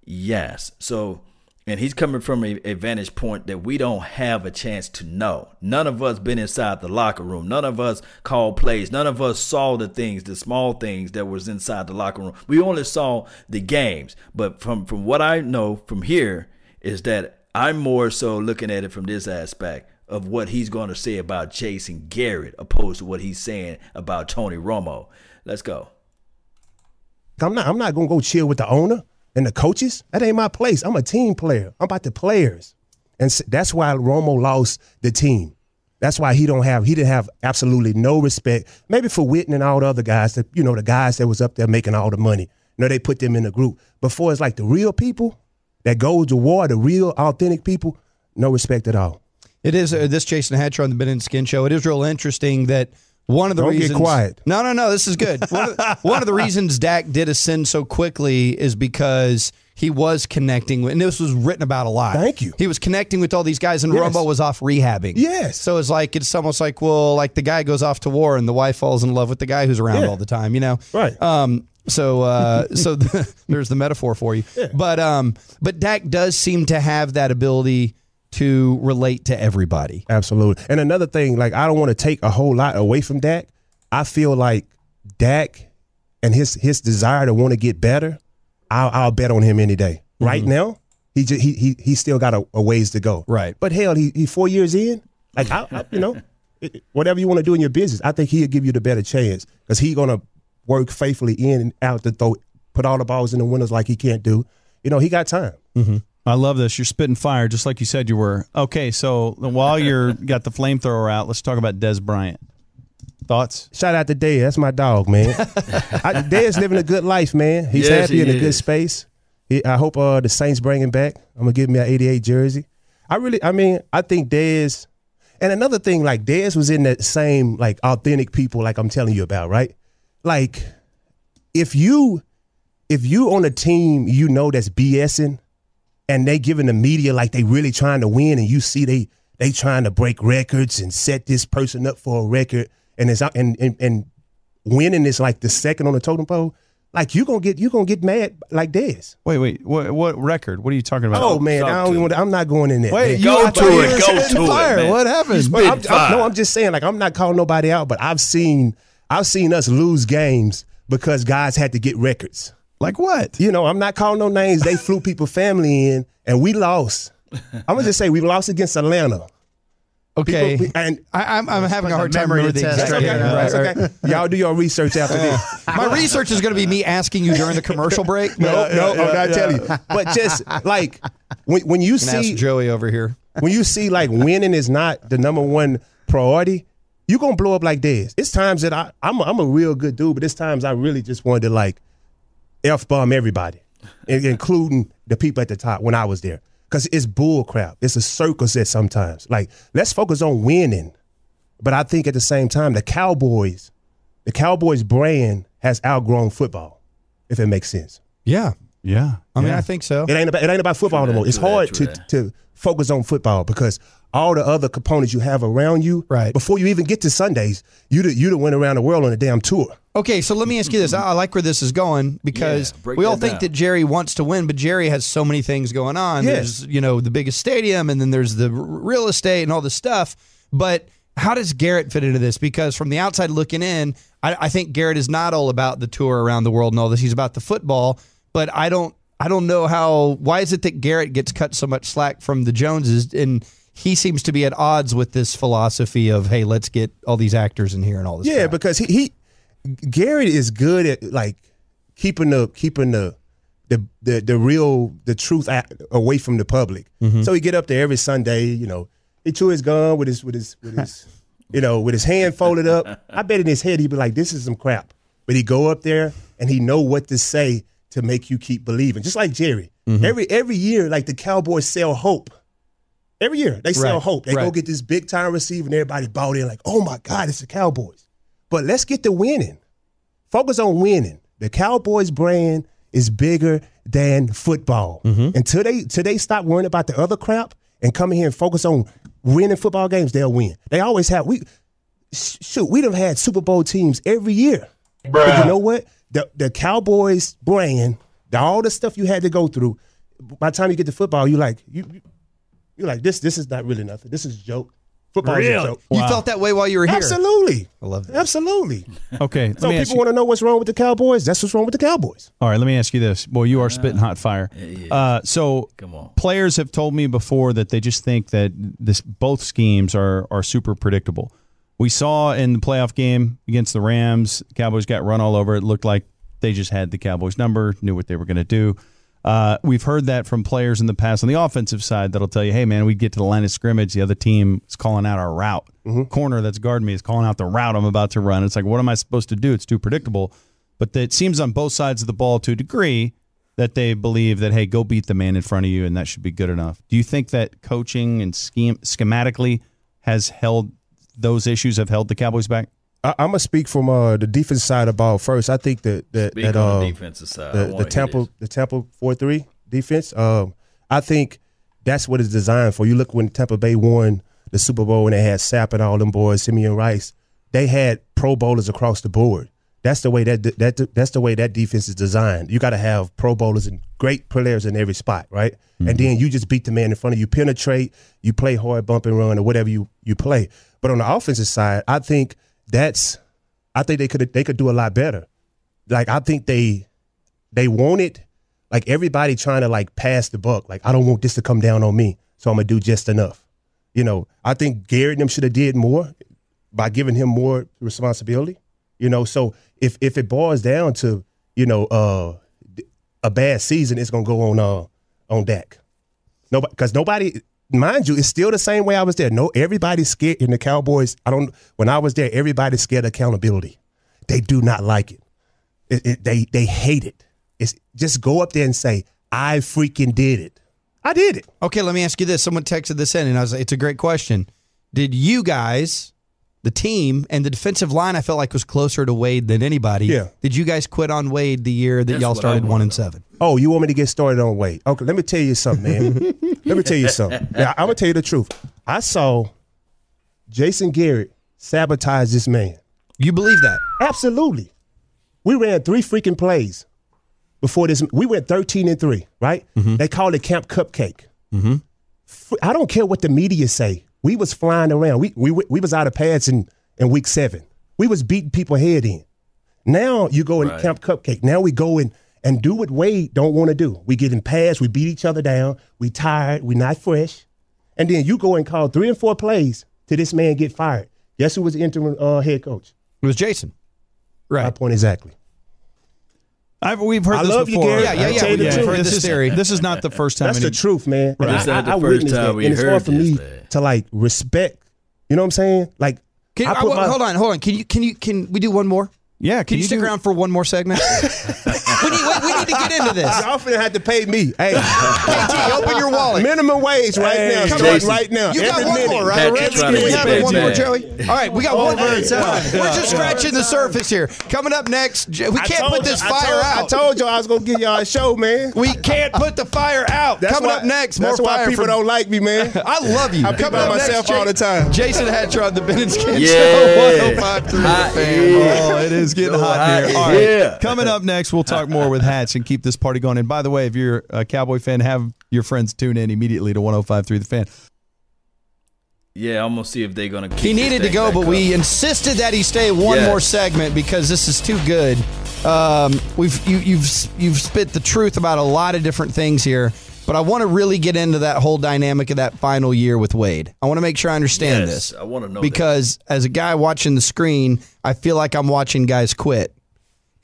Yes. So and he's coming from a, a, vantage point that we don't have a chance to know. None of us been inside the locker room. None of us called plays. None of us saw the things, the small things that was inside the locker room. We only saw the games. But from from what I know from here is that I'm more so looking at it from this aspect of what he's going to say about Jason Garrett opposed to what he's saying about Tony Romo. Let's go. I'm not I'm not going to go chill with the owner and the coaches. That ain't my place. I'm a team player. I'm about the players, and that's why Romo lost the team. That's why he don't have he didn't have absolutely no respect. Maybe for Witten and all the other guys that you know the guys that was up there making all the money. You know they put them in the group. Before it's like the real people that go to war, the real authentic people, no respect at all. It is uh, this Jason Hatcher on the Ben and Skin show. It is real interesting that one of the Don't reasons. get quiet. No, no, no. This is good. One of, the, one of the reasons Dak did ascend so quickly is because he was connecting with, and this was written about a lot. Thank you. He was connecting with all these guys, and Yes. Romo was off rehabbing. Yes. So it's like it's almost like well, like the guy goes off to war, and the wife falls in love with the guy who's around Yeah. all the time. You know. Right. Um. So, uh, so there's the metaphor for you. Yeah. But um, but Dak does seem to have that ability to relate to everybody. Absolutely. And another thing, like I don't want to take a whole lot away from Dak. I feel like Dak and his his desire to want to get better, I'll, I'll bet on him any day. Mm-hmm. Right now, he just, he he he still got a, a ways to go. Right. But hell, he he four years in. Like I, I you know, it- whatever you want to do in your business, I think he'll give you the better chance because he gonna work faithfully in and out to throw, put all the balls in the windows like he can't do. You know, he got time. Mm-hmm. I love this. You're spitting fire, just like you said you were. Okay, so while you're got the flamethrower out, let's talk about Dez Bryant. Thoughts? Shout out to Dez. That's my dog, man. I, Dez living a good life, man. He's Yes, happy he in a good space. He, I hope uh, the Saints bring him back. I'm gonna give me an '88 jersey. I really, I mean, I think Dez. And another thing, like Dez was in that same like authentic people, like I'm telling you about, right? Like, if you, if you on a team you know that's BSing, and they giving the media like they really trying to win, and you see they they trying to break records and set this person up for a record, and it's and and, and winning is like the second on the totem pole. Like you gonna get you gonna get mad like this. Wait, wait. What, what record? What are you talking about? Oh man, I don't to even, him. I'm not going in there. Wait, man. you Go were to it, go spitting to it, fire. man. What happened? But I'm, I'm- no. I'm just saying, like, I'm not calling nobody out, but I've seen I've seen us lose games because guys had to get records. Like what? You know, I'm not calling no names. They flew people family in, and we lost. I'm gonna just say we lost against Atlanta. Okay. People- and I, I'm, I'm having a hard time memory remembering the test exact that's okay. Yeah, game. that's Right, right. okay. Y'all do your research after this. My research is going to be me asking you during the commercial break. No, no, I'm not telling you. But just like when when you Can ask see Joey over here. when you see like winning is not the number one priority, you gonna blow up like this. It's times that I I'm a, I'm a real good dude, but it's times I really just wanted to like f bomb everybody, including the people at the top when I was there, because it's bull crap. It's a circus at sometimes. Like let's focus on winning, but I think at the same time the Cowboys, the Cowboys brand has outgrown football, if it makes sense. Yeah. Yeah. I mean, yeah. I think so. It ain't about it ain't about football no True more. that, It's hard to that. to focus on football because all the other components you have around you, Right. Before you even get to Sundays, you would you went around the world on a damn tour. Okay, so let me ask you this. I I like where this is going because Yeah, we all that think down. that Jerry wants to win, but Jerry has so many things going on. Yes. There's, you know, the biggest stadium and then there's the r- real estate and all this stuff. But how does Garrett fit into this? Because from the outside looking in, I, I think Garrett is not all about the tour around the world and all this. He's about the football. But I don't I don't know how why is it that Garrett gets cut so much slack from the Joneses and he seems to be at odds with this philosophy of hey, let's get all these actors in here and all this. Yeah, crap. because he, he Garrett is good at like keeping the keeping the the the, the real the truth away from the public. Mm-hmm. So he get up there every Sunday, you know, he chew his gum with his with his with his you know with his hand folded up. I bet in his head he'd be like, "This is some crap," but he go up there and he know what to say to make you keep believing. Just like Jerry, mm-hmm. every every year, like the Cowboys sell hope. Every year they sell Right, hope. They go get this big time receiver and everybody bought in like, oh my God, it's the Cowboys. But let's get to winning. Focus on winning. The Cowboys brand is bigger than football. Mm-hmm. Until they until they stop worrying about the other crap and come in here and focus on winning football games, they'll win. They always have we shoot, we'd have had Super Bowl teams every year. But you know what? The the Cowboys brand, the, all the stuff you had to go through, by the time you get to football, you like you, you you're like this this is not really nothing. This is a joke. Football is a Really? joke. You felt that way while you were here. Absolutely. I love that. Absolutely. Okay, So people you, want to know what's wrong with the Cowboys. That's what's wrong with the Cowboys. all right, let me ask you this. Boy, you are spitting hot fire. Uh, so Come on. players have told me before that they just think that this both schemes are are super predictable. We saw in the playoff game against the Rams, Cowboys got run all over. It looked like they just had the Cowboys number, knew what they were going to do. Uh, we've heard that from players in the past on the offensive side that'll tell you, "Hey, man, we get to the line of scrimmage, the other team is calling out our route. Corner that's guarding me is calling out the route I'm about to run. It's like, what am I supposed to do? It's too predictable." But it seems on both sides of the ball to a degree that they believe that hey, go beat the man in front of you, and that should be good enough. Do you think that coaching and scheme schematically has held those issues have held the Cowboys back? I, I'm gonna speak from uh, the defense side of ball first. I think that that, Speak that on uh, the defensive side. The, the Tampa the Tampa four three defense. Um, I think that's what it's designed for. You look when Tampa Bay won the Super Bowl and they had Sapp and all them boys, Simeon Rice. They had Pro Bowlers across the board. That's the way that that that's the way that defense is designed. You got to have Pro Bowlers and great players in every spot, right? And then you just beat the man in front of you, penetrate, you play hard, bump and run, or whatever you you play. But on the offensive side, I think that's I think they could they could do a lot better. Like I think they they wanted like everybody trying to like pass the buck. Like I don't want this to come down on me, so I'm gonna do just enough. You know, I think Garrett and them should have did more by giving him more responsibility. You know, so if if it boils down to you know uh a bad season, it's gonna go on uh on Dak. Nobody, because nobody, mind you, it's still the same way I was there. No, everybody's scared in the Cowboys. I don't. When I was there, everybody's scared of accountability. They do not like it. It- it- they they hate it. It's just go up there and say, "I freaking did it. I did it." Okay, let me ask you this. Someone texted this in, and I was like, it's a great question. Did you guys, the team, and the defensive line, I felt like was closer to Wade than anybody. Yeah. Did you guys quit on Wade the year that That's y'all started one and know. seven? Oh, you want me to get started on Wade? Okay, let me tell you something, man. let me tell you something. Now, I'm gonna tell you the truth. I saw Jason Garrett sabotage this man. You believe that? Absolutely. We ran three freaking plays before this. We went 13 and three, right? Mm-hmm. They called it Camp Cupcake. Mm-hmm. I don't care what the media say. We was flying around. We we we was out of pads in, in week seven. We was beating people head in. Now you go in Right. Camp Cupcake. Now we go in and do what Wade don't want to do. We get in pads. We beat each other down. We tired. We not fresh. And then you go and call three and four plays to this man get fired. Guess who was the interim uh, head coach? It was Jason. Right. My Right. point exactly. I've, we've heard I this love you, before. Garrett. Yeah, yeah, yeah. tell you We've truth. heard this this is. This is not the first time. That's the truth, man. Right. And This not the I, I first witnessed time we and it's heard hard for me thing. to like respect. You know what I'm saying? Like, Can, I I- put well, my- hold on, hold on. Can you can you can we do one more? Yeah, Can, you, stick do- around for one more segment? we, need, we, we need to get into this. Y'all finna have to pay me. Hey, KT, open your wallet. minimum wage right Hey, now. come Starting right now. You got one minute. more, right? Pat, Reds? Can we have that one more, Joey? All right, we got one more. yeah, yeah, We're just scratching the surface here. Coming up next, we can't put this you- I fire told- out. I told you I was gonna give y'all a show, man. we can't put the fire out. That's Coming why, up next, more That's why fire people from- don't like me, man. I love you. I be Coming by up myself all the time. Jason Hatcher on the Ben and Skin Yeah. Show. 105.3 The Hot, Fan. yeah. Oh, it is getting hot hot here. in All right. here. Coming up next, we'll talk more with hats and keep this party going. And by the way, if you're a Cowboy fan, have your friends tune in immediately to 105.3 The Fan. Yeah, I'm gonna see if they're gonna. Keep He needed to go, but up. we insisted that he stay one Yes. more segment because this is too good. Um, we've you, you've you've spit the truth about a lot of different things here, but I want to really get into that whole dynamic of that final year with Wade. I want to make sure I understand Yes, this. I wanna know that. because as a guy watching the screen, I feel like I'm watching guys quit,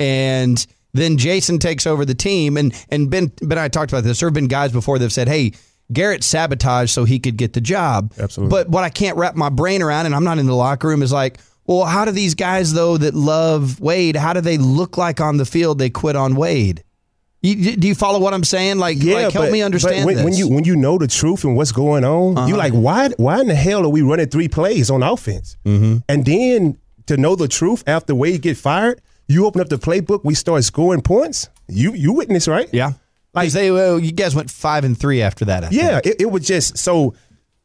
and then Jason takes over the team, and and Ben Ben and I talked about this. There have been guys before that have said, "Hey." Garrett sabotaged so he could get the job. Absolutely. But what I can't wrap my brain around, and I'm not in the locker room, is like, well, how do these guys though that love Wade? How do they look like on the field? They quit on Wade. You, do you follow what I'm saying? Like, like help but- me understand but when, this. when you when you know the truth and what's going on, you're like why why in the hell are we running three plays on offense? Mm-hmm. And then to know the truth after Wade get fired, you open up the playbook, we start scoring points. You you witness right? Yeah. Like they, well, you guys went five and three after that. I Yeah, think. it, it was just so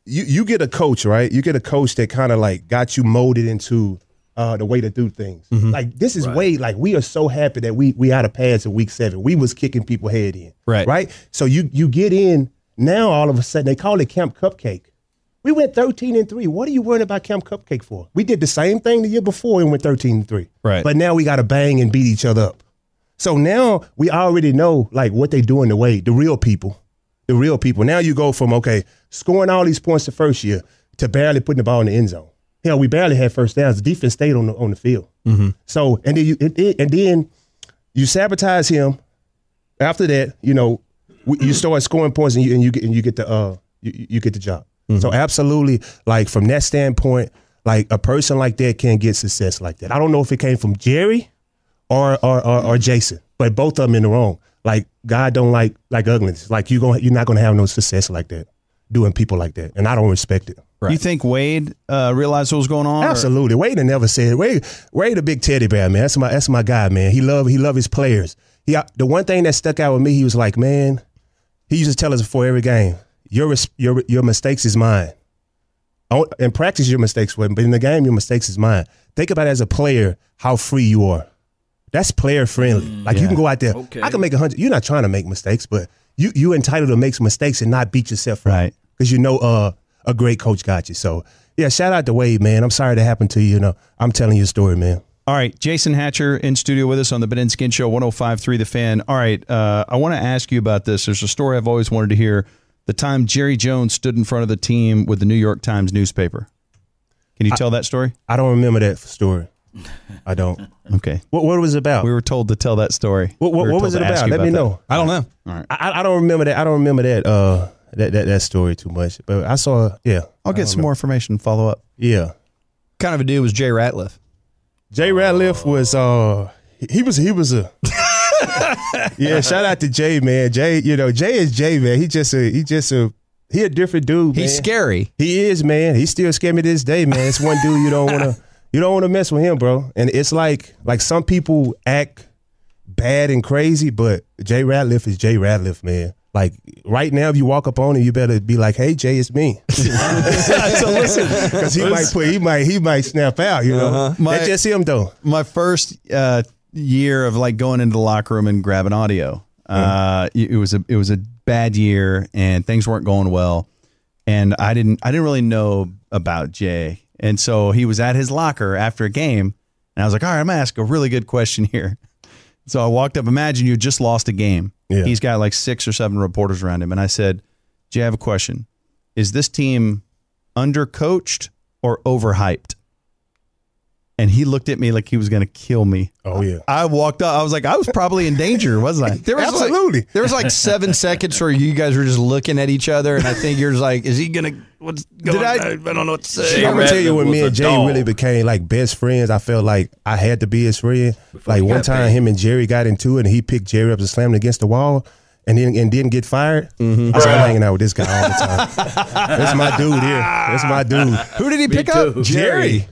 you you get a coach, right? You get a coach that kind of like got you molded into uh, the way to do things. Mm-hmm. Like this is way like we are so happy that we we had a pass in week seven. We was kicking people head in. Right. Right. So you you get in now all of a sudden they call it Camp Cupcake. We went 13 and 3. What are you worrying about Camp Cupcake for? We did the same thing the year before and went 13 and 3. Right. But now we got to bang and beat each other up. So now we already know like what they do in the way, the real people. The real people. Now you go from okay, scoring all these points the first year to barely putting the ball in the end zone. Hell, we barely had first downs. The defense stayed on the on the field. So and then you and then- and then you sabotage him. After that, you know, you start scoring points and you and you get and you get the uh you, you get the job. So absolutely, like from that standpoint, like a person like that can get success like that. I don't know if it came from Jerry or or or, or Jason, but both of them in the wrong. Like God don't like like ugliness. Like you going you're not gonna have no success like that doing people like that, and I don't respect it. You think Wade uh, realized what was going on? or- Absolutely. Wade never said Wade. Wade a big teddy bear man. That's my that's my guy, man. He love he love his players. He the one thing that stuck out with me, he was like, man. He used to tell us before every game, your your your mistakes is mine. Oh, In practice, your mistakes were, but in the game, your mistakes is mine. Think about it as a player, how free you are. That's player friendly. like you can go out there. Okay. I can make a hundred. You're not trying to make mistakes, but you you entitled to make some mistakes and not beat yourself up Right. because you know uh, a great coach got you. So yeah, shout out to Wade, man. I'm sorry that happened to you. You know, I'm telling you a story, man. All right, Jason Hatcher in studio with us on the Ben and Skin Show, 105.3 The Fan. All right, uh, I want to ask you about this. There's a story I've always wanted to hear. The time Jerry Jones stood in front of the team with the New York Times newspaper. Can you tell that story? I don't remember that story. I don't. Okay. What what was it about? We were told to tell that story. what what, We what was it about? Let me that. know. I don't know. All right. I, I don't remember that. I don't remember that. Uh, that that, that story too much. But I saw. Yeah, I'll get some more information and follow up. yeah. Kind of a dude was Jay Ratliff? Jay Ratliff was uh he was he was a yeah. Shout out to Jay man. Jay, you know Jay is Jay man. He just a he just a he a different dude. He's man. scary. He is man. He still scared me to this day, man. It's one dude you don't want to you don't want to mess with him, bro. And it's like like some people act bad and crazy, but Jay Ratliff is Jay Ratliff, man. Like right now, if you walk up on him, you better be like, "Hey, Jay, it's me." so listen, because he might put he might he might snap out. You know, My- that's just him though. my first uh, year of like going into the locker room and grabbing audio. Uh, it it was a it was a bad year and things weren't going well, and I didn't I didn't really know about Jay, and so he was at his locker after a game, and I was like, all right, I'm gonna ask a really good question here. So I walked up. Imagine you just lost a game. Yeah. He's got like six or seven reporters around him, and I said, Jay, I have a question. Is this team undercoached or overhyped? And he looked at me like he was going to kill me. Oh yeah, I walked up. I was like, I was probably in danger, wasn't I? There was Absolutely. Like, there was like seven seconds where you guys were just looking at each other, and I think you're just like, "Is he gonna? What's going? I- I, I don't know what to say." Jay I'm gonna tell you when me and a Jay dog. really became like best friends. I felt like I had to be his friend. like one time, paid. him and Jerry got into it, and he picked Jerry up and slammed him against the wall, and then and didn't get fired. Mm-hmm. I started hanging out with this guy all the time. That's my dude here. That's my dude. Who did he pick too. up? Jerry.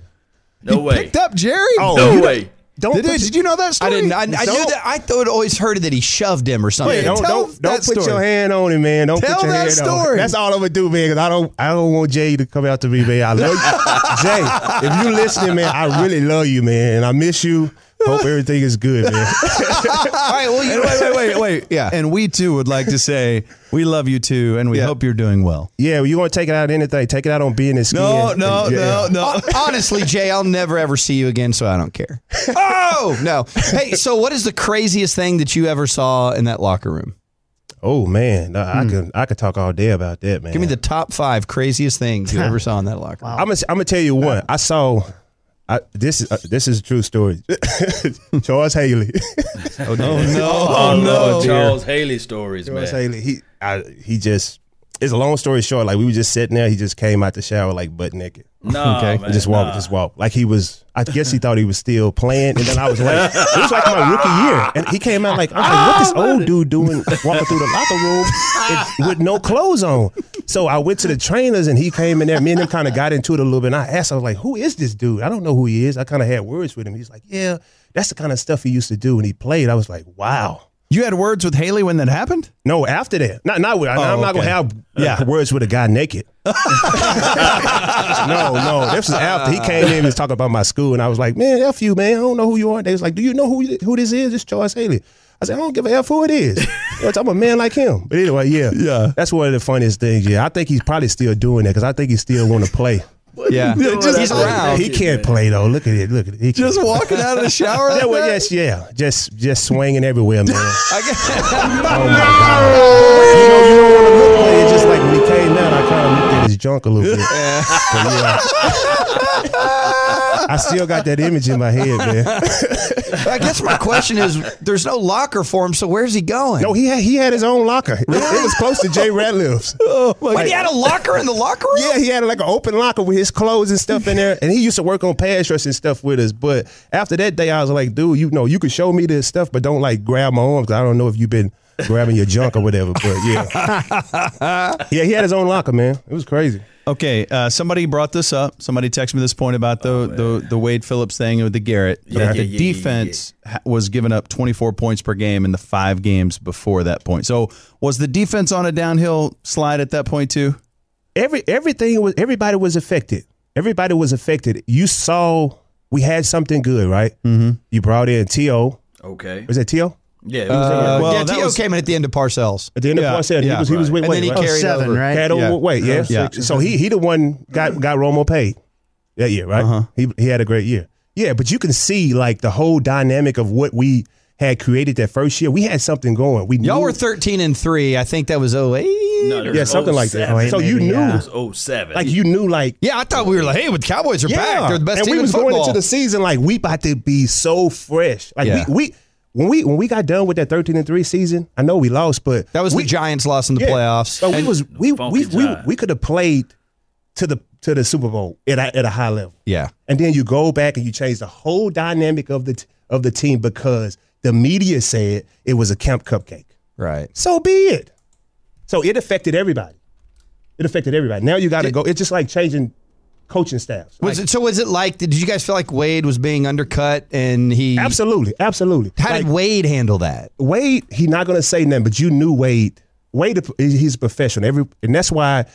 No way. Picked up Jerry. Oh, No you way. Don't Did, put, did you know that story? I didn't. I, I knew that. I thought always heard that he shoved him or something. Wait, don't tell don't, don't put story. your hand on him, man. Don't Tell put your that hand on story. him. That's all I'm gonna do, man. Because I don't, I don't want Jay to come out to me, man. I love you, Jay. If you listening, man, I really love you, man, and I miss you. Hope everything is good, man. All right. Well, you And wait, wait, wait, wait. Yeah. And we too would like to say we love you too, and we Yeah. hope you're doing well. Yeah, well, you want to take it out on anything? Take it out on Ben and Skin. No, no, Yeah. no, no. Honestly, Jay, I'll never ever see you again, so I don't care. Oh no! Hey, so what is the craziest thing that you ever saw in that locker room? Oh man, no, I hmm. could I could talk all day about that, man. Give me the top five craziest things you ever saw in that locker room. I'm gonna I'm gonna tell you one. I saw. I, this is uh, this is a true story. Charles Haley. Oh no! Oh, no. Charles Haley stories, man. Haley. He I, he just. It's a long story short. Like we were just sitting there. He just came out the shower like butt naked. No, Okay. man. just walk, nah. just walk. Like he was. I guess he thought he was still playing, and then I was like, it was like my rookie year, and he came out like, I was like, what this old dude doing walking through the locker room with no clothes on? So I went to the trainers, and he came in there. Me and him kind of got into it a little bit. And I asked, I was like, who is this dude? I don't know who he is. I kind of had words with him. He's like, yeah, that's the kind of stuff he used to do when he played. I was like, wow. You had words with Haley when that happened? No, after that. Not, not with, I'm oh, not okay. gonna have Yeah. yeah. words with a guy naked. no, no. This was after he came in and was talking about my school, and I was like, "Man, f you, man. I don't know who you are." They was like, "Do you know who who this is? It's Charles Haley." I said, "I don't give a f who it is. I'm a man like him." But anyway, yeah, Yeah. That's one of the funniest things. Yeah, I think he's probably still doing that because I think he still want to play. Yeah, just- he's around. he can't play though. Look at it. Look at it. He Just can't. walking out of the shower? Yeah, like well, yes, yeah, just just swinging everywhere, man. I guess- Oh my god! You know, you don't want to look, but it's just like when he came out, I kind of looked at his junk a little bit. But yeah. I still got that image in my head, man. I guess my question is: There's no locker for him, so where's he going? No, he had he had his own locker. It, it was close to Jay Ratliff's. Oh, Wait, he had a locker in the locker room. Yeah, he had like an open locker with his clothes and stuff in there, and he used to work on pass rush and stuff with us. But after that day, I was like, dude, you know, you could show me this stuff, but don't like grab my arms. I don't know if you've been grabbing your junk or whatever. But yeah, yeah, he had his own locker, man. It was crazy. Okay, uh, somebody brought this up. Somebody texted me this point about the the, the Wade Phillips thing with the Garrett. Yeah, that yeah, the yeah, yeah, defense ha was giving up 24 points per game in the five games before that point. So was the defense on a downhill slide at that point too? Every everything was everybody was affected. Everybody was affected. You saw we had something good, right? Mm-hmm. You brought in T.O. Okay. Was that T.O. Yeah. It was, Uh, Well, yeah, that T.O. was- came in at the end of Parcells. At the end Yeah, of the said yeah, he was he was right. with And then he right? carried seven, over. right? Had over Yeah. weight, yeah. Yeah. So he he the one got got Romo paid that year, right? Uh-huh. He he had a great year. Yeah, but you can see like the whole dynamic of what we had created that first year. We had something going. We Y'all knew, were 13 and three. I think that was 08. no, yeah was something like that. 07. So you knew yeah. It was 07. like you knew like Yeah, I thought we were like, hey, with Cowboys are back. They're the best team in football. and team we in was football. going into the season like we about to be so fresh. Like Yeah. we, we when we when we got done with that thirteen and three season, I know we lost, but that was we, the Giants' loss in the yeah. playoffs. So we was we Funky we we, we could have played to the to the Super Bowl at a, at a high level. yeah. and then you go back and you change the whole dynamic of the of the team because the media said it was a camp cupcake. Right. So be it. So it affected everybody. It affected everybody. Now you got to go. It's just like changing coaching staffs. Was Like, it, so was it like, did you guys feel like Wade was being undercut and he. absolutely, absolutely. How Like, did Wade handle that? Wade, he not gonna say nothing, but you knew Wade. Wade, he's a professional. Every and that's why,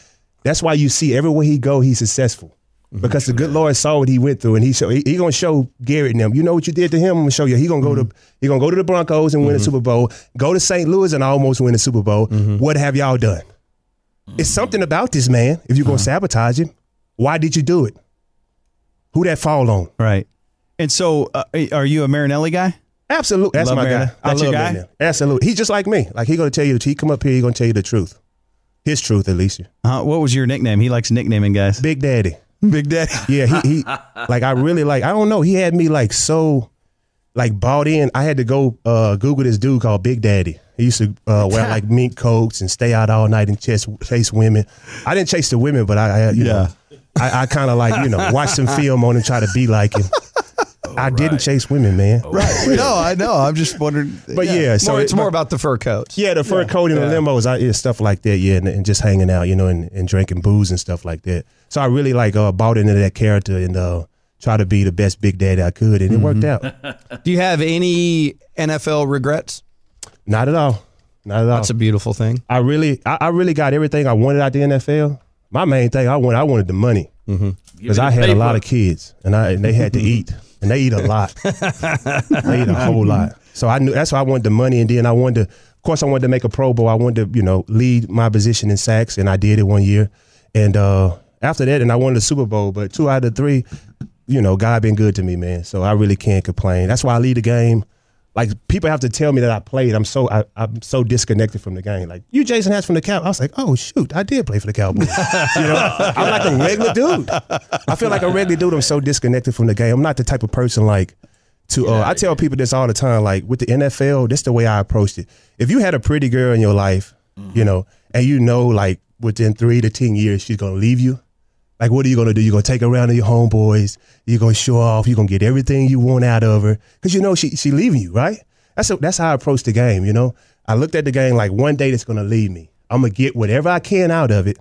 that's why you see everywhere he go, he's successful. Mm-hmm. Because the good Lord saw what he went through, and he show he, he gonna show Garrett and them. You know what you did to him. I'm gonna show you. He gonna go to mm-hmm. he gonna go to the Broncos and win the mm-hmm. Super Bowl. Go to St. Louis and almost win the Super Bowl. What have y'all done? It's something about this man. If you're gonna uh-huh. sabotage him, why did you do it? Who that fall on? Right. And so, uh, are you a Marinelli guy? Absolutely, that's Love my Marin- guy. I that's your love guy? Marin. Absolutely, he's just like me. Like he gonna tell you. He come up here, he gonna tell you the truth, his truth at least. Uh, what was your nickname? He likes nicknaming guys. Big Daddy. Big Daddy. Yeah, he, he like I really like. I don't know. He had me like so, like bought in. I had to go uh, Google this dude called Big Daddy. He used to uh, wear like mink coats and stay out all night and chase chase women. I didn't chase the women, but I, I you know, I, I kind of like you know watch some film on him, try to be like him. I didn't chase women, man. Right. no, I know. I'm just wondering. But yeah, so more, it's it- more about the fur coats. Yeah, the fur coat and the limos, I, yeah, stuff like that. Yeah, and, and just hanging out, you know, and, and drinking booze and stuff like that. So I really like uh, bought into that character and uh, try to be the best big daddy I could, and it worked out. Do you have any NFL regrets? Not at all. Not at all. That's a beautiful thing. I really, I, I really got everything I wanted out the NFL. My main thing, I wanted, I wanted the money because I had a lot of kids, and I and they had to eat, and they eat a lot. they eat a whole lot. So I knew that's why I wanted the money, and then I wanted to. Of course, I wanted to make a Pro Bowl. I wanted to, you know, lead my position in sacks, and I did it one year. And uh, after that, and I won the Super Bowl. But two out of three, you know, God been good to me, man. So I really can't complain. That's why I lead the game. Like people have to tell me that I played. I'm so I, I'm so disconnected from the game. Like you, Jason Hatch from the Cow. I was like, oh shoot, I did play for the Cowboys. you know, I'm like a regular dude. I feel like a regular dude. I'm so disconnected from the game. I'm not the type of person like to. Uh, I tell people this all the time. Like with the NFL, this the way I approached it. If you had a pretty girl in your life, you know, and you know, like within three to ten years she's gonna leave you. Like, what are you gonna do? You're gonna take her around to your homeboys. You're gonna show off. You're gonna get everything you want out of her because you know she she leaving you, right? That's a, that's how I approach the game. You know, I looked at the game like one day that's gonna leave me. I'm gonna get whatever I can out of it,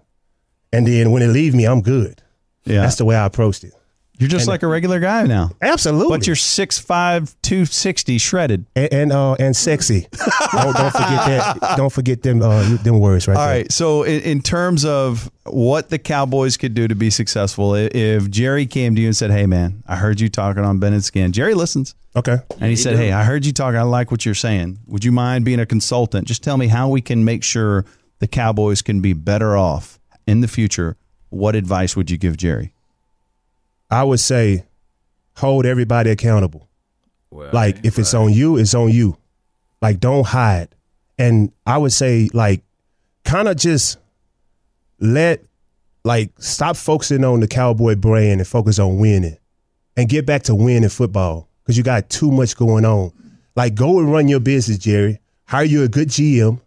and then when it leaves me, I'm good. Yeah. That's the way I approached it. You're just like a regular guy now. Absolutely. But you're 6'5", 260 shredded. and and, uh, and sexy. don't, don't forget that. Don't forget them uh, them words right All there. right. So, in, in terms of what the Cowboys could do to be successful, if Jerry came to you and said, "Hey, man, I heard you talking on Ben and Skin," Jerry listens, Okay. and he said, "Hey, I heard you talking. I like what you're saying. Would you mind being a consultant? Just tell me how we can make sure the Cowboys can be better off in the future. What advice would you give Jerry?" I would say hold everybody accountable. Well, Like if it's on you, it's on you. Like don't hide. And I would say like kind of just let like stop focusing on the cowboy brand and focus on winning and get back to winning football because you got too much going on. Like go and run your business, Jerry. Hire you a good GM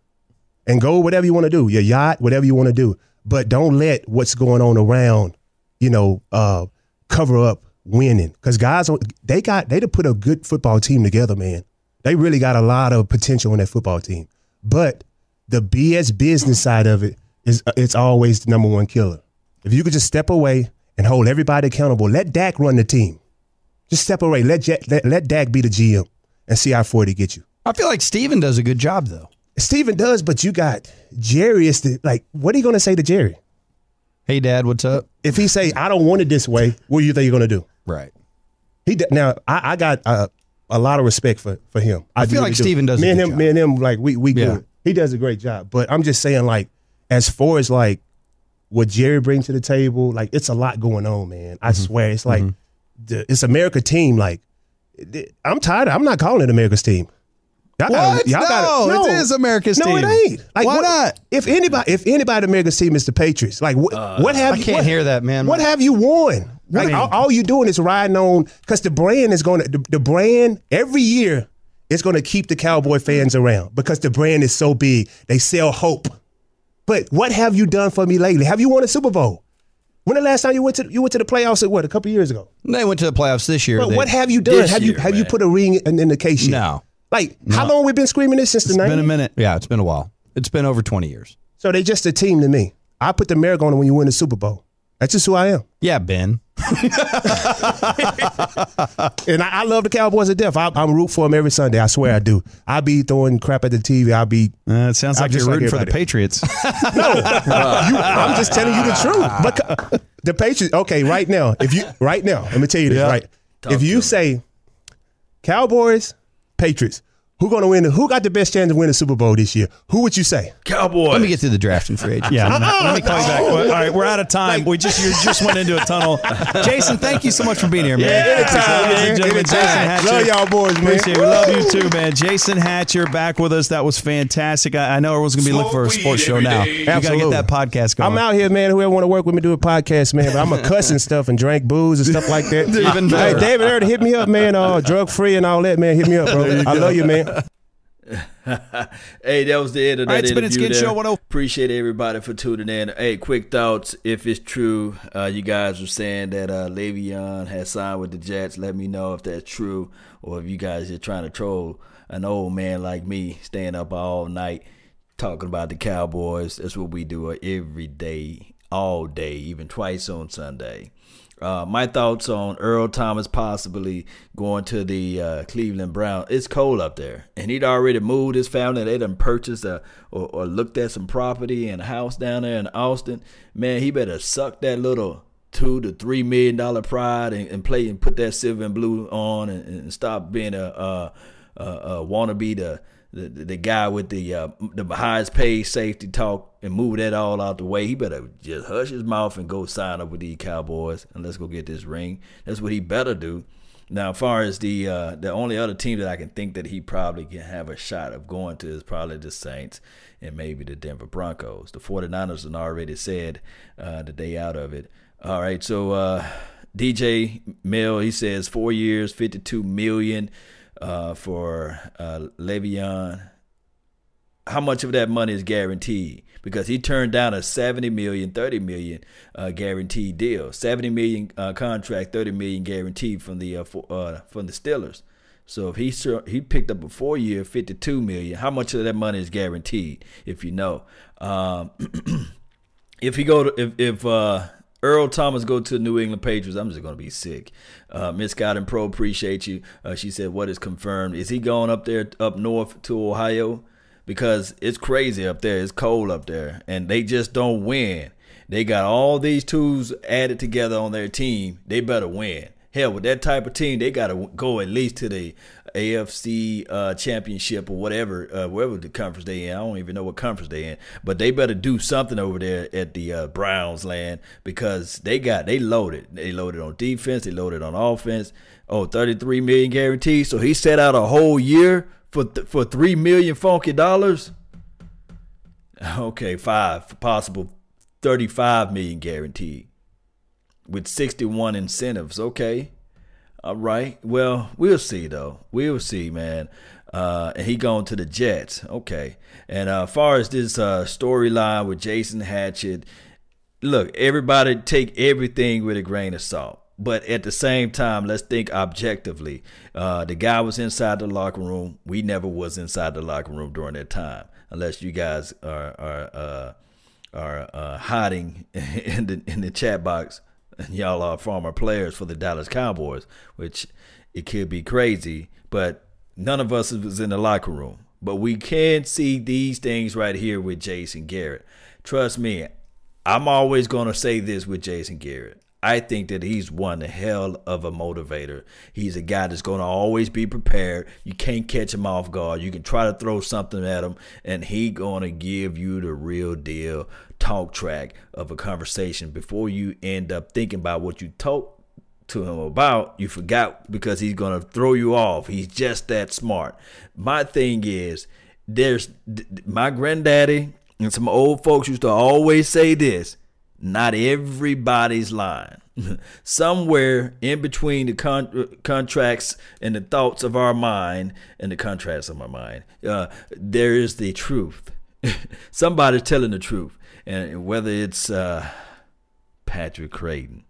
and go whatever you want to do, your yacht, whatever you want to do. But don't let what's going on around, you know, uh, cover up winning. Because guys, they got they to put a good football team together, man. They really got a lot of potential on that football team. But the BS business side of it is uh, it's always the number one killer. If you could just step away and hold everybody accountable, let Dak run the team. Just step away. Let Jack, let, let Dak be the GM and see how far he get you. I feel like Steven does a good job though. Steven does, but you got Jerry is the like. What are you going to say to Jerry Hey, Dad, what's up? if he say I don't want it this way? What do you think you're going to do? Right. He d- now I, I got uh, a lot of respect for for him. I feel like do. Steven does a Me and good him, job. me and him, like we we Yeah. good. He does a great job. But I'm just saying, like as far as like what Jerry brings to the table, like it's a lot going on, man. Mm-hmm. I swear, it's like the, it's America team. Like I'm tired. Of, I'm not calling it America's team. Y'all What? y'all No, it is America's no, team. it ain't. Like, Why what- not? If anybody, if anybody, America's team is the Patriots. Like, what, uh, what have I you? can't what- hear that, man. What have you won? Like all, all you doing is riding on because the brand is going to the, the brand every year is going to keep the Cowboy fans around because the brand is so big. They sell hope. But what have you done for me lately? Have you won a Super Bowl? When the last time you went to you went to the playoffs? At what a couple years ago. They went to the playoffs this year. But They- what have you done? This have you year, have you put a ring in, in the case yet? No. Like how long we been screaming this since the night? It's been a minute. Yeah, it's been a while. It's been over 20 years. So they just a team to me. I put the America on it when you win the Super Bowl. That's just who I am. Yeah, Ben. And I, I love the Cowboys to death. I, I'm root for them every Sunday. I swear I do. I be throwing crap at the TV. I'll be. Uh, it sounds I'm like you're just like rooting for the everybody. Patriots. No, you, I'm just telling you the truth. But the Patriots. Okay, right now, if you right now, let me tell you this. Right, if you say Cowboys, Patriots, who gonna win? Who got the best chance to win the Super Bowl this year? Who would you say? Cowboys. Let me get through the draft and free agents. Yeah, let me, let me call you back. All right, we're out of time. we just you just went into a tunnel. Jason, thank you so much for being here, man. anytime, Ladies and man. gentlemen, Jason Anytime. Hatcher. Love y'all boys, man. Appreciate it. We love you too, man. Jason Hatcher back with us. That was fantastic. I, I know everyone's gonna be looking for a sports show now. You gotta get that podcast going. I'm out here, man. Whoever want to work with me, do a podcast, man. But I'm a cuss and stuff and drink booze and stuff like that. Even better. hey. David Earl, hit me up, man. Uh, drug free and all that, man. Hit me up, bro. I love you, man. Hey, that was the end of All right, that Spin and interview Skin there. Show 10. Appreciate everybody for tuning in. Hey, quick thoughts. If it's true, uh, you guys were saying that uh, Le'Veon has signed with the Jets. Let me know if that's true, or if you guys are trying to troll an old man like me, staying up all night talking about the Cowboys. That's what we do every day, all day, even twice on Sunday. Uh, my thoughts on Earl Thomas possibly going to the uh, Cleveland Brown. It's cold up there, and he'd already moved his family. They done purchased a, or, or looked at some property and a house down there in Austin. Man, he better suck that little two to three million dollar pride and, and play and put that silver and blue on and, and stop being a, a, a, a wannabe the the, the guy with the uh, the highest paid safety talk and move that all out the way. He better just hush his mouth and go sign up with these Cowboys and let's go get this ring. That's what he better do. Now, as far as the uh, the only other team that I can think that he probably can have a shot of going to is probably the Saints and maybe the Denver Broncos. The 49ers have already said uh, the day out of it. All right, so uh, DJ Mill, he says four years, 52 million uh, for uh, Le'Veon. How much of that money is guaranteed? Because he turned down a 70 million, 30 million uh, guaranteed deal. 70 million uh, contract, 30 million guaranteed from the uh, for, uh, from the Steelers. So if he he picked up a four year, 52 million, how much of that money is guaranteed? If you know, um, if he go to if if uh, Earl Thomas go to the New England Patriots. I'm just going to be sick. Uh, Miss Scott and Pro appreciate you. Uh, she said, "What is confirmed? Is he going up there up north to Ohio? Because it's crazy up there. It's cold up there, and they just don't win. They got all these tools added together on their team. They better win. Hell, with that type of team, they got to go at least to the AFC uh, championship or whatever, uh, wherever the conference they in. I don't even know what conference they in, but they better do something over there at the uh, Browns land because they got they loaded. They loaded on defense. They loaded on offense. Oh, 33 million guaranteed. So he set out a whole year for th- for three million funky dollars. Okay, five possible, 35 million guaranteed with 61 incentives. Okay. All right. Well, we'll see though. We'll see, man. Uh, and he going to the Jets. Okay. And uh, as far as this uh, storyline with Jason Hatchett, look, everybody take everything with a grain of salt. But at the same time, let's think objectively. Uh, the guy was inside the locker room. We never was inside the locker room during that time, unless you guys are are uh, are uh, hiding in the in the chat box y'all are former players for the Dallas Cowboys, which it could be crazy, but none of us was in the locker room. But we can see these things right here with Jason Garrett. Trust me, I'm always going to say this with Jason Garrett. I think that he's one hell of a motivator. He's a guy that's going to always be prepared. You can't catch him off guard. You can try to throw something at him, and he going to give you the real deal talk track of a conversation before you end up thinking about what you talk to him about. You forgot because he's going to throw you off. He's just that smart. My thing is, there's my granddaddy and some old folks used to always say this not everybody's lying. Somewhere in between the con- contracts and the thoughts of our mind and the contracts of our mind, uh, there is the truth. Somebody's telling the truth. And whether it's uh, Patrick Crayton,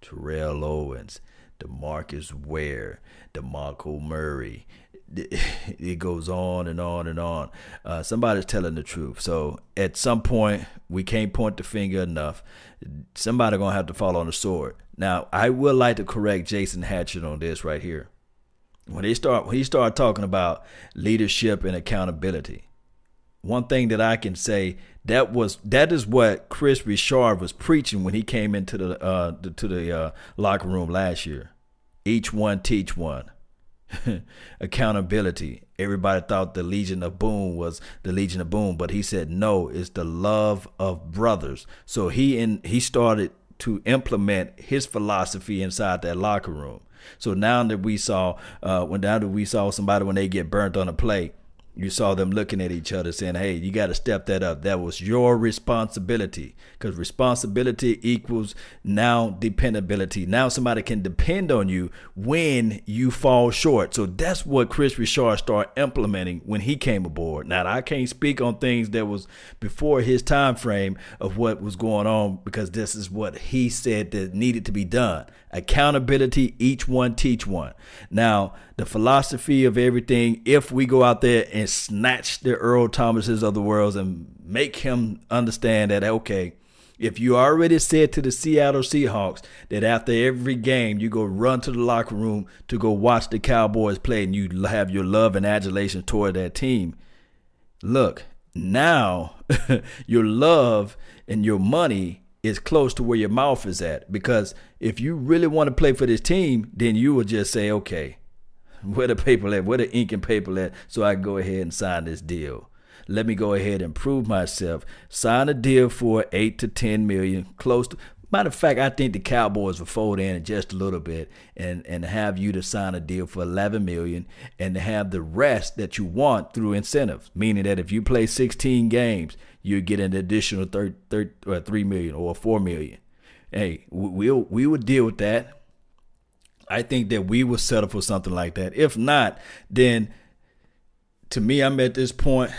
Terrell Owens, DeMarcus Ware, DeMarco Murray, it goes on and on and on. Uh, somebody's telling the truth. So at some point, we can't point the finger enough. Somebody gonna have to fall on the sword. Now, I would like to correct Jason Hatchett on this right here. When they start, when he started talking about leadership and accountability, one thing that I can say that was that is what Kris Richard was preaching when he came into the uh, to the uh, locker room last year. Each one teach one. accountability. Everybody thought the Legion of Boom was the Legion of Boom, but he said no, it's the love of brothers. So he in he started to implement his philosophy inside that locker room. So now that we saw uh when now that we saw somebody when they get burnt on a play, you saw them looking at each other saying, hey, you got to step that up. That was your responsibility because responsibility equals now dependability. Now somebody can depend on you when you fall short. So that's what Kris Richard started implementing when he came aboard. Now, I can't speak on things that was before his time frame of what was going on because this is what he said that needed to be done. Accountability, each one teach one. Now, the philosophy of everything, if we go out there and snatch the Earl Thomases of the world and make him understand that, okay, if you already said to the Seattle Seahawks that after every game you go run to the locker room to go watch the Cowboys play and you have your love and adulation toward that team, look, now your love and your money is close to where your mouth is at. Because if you really want to play for this team, then you will just say, okay, where the paper at? Where the ink and paper at? So I can go ahead and sign this deal. Let me go ahead and prove myself. Sign a deal for eight to ten million, close to. Matter of fact, I think the Cowboys will fold in just a little bit and, and have you to sign a deal for 11 million and to have the rest that you want through incentives. Meaning that if you play 16 games, you get an additional 30, 30, or 3 million or 4 million. Hey, we'll we will deal with that. I think that we will settle for something like that. If not, then to me, I'm at this point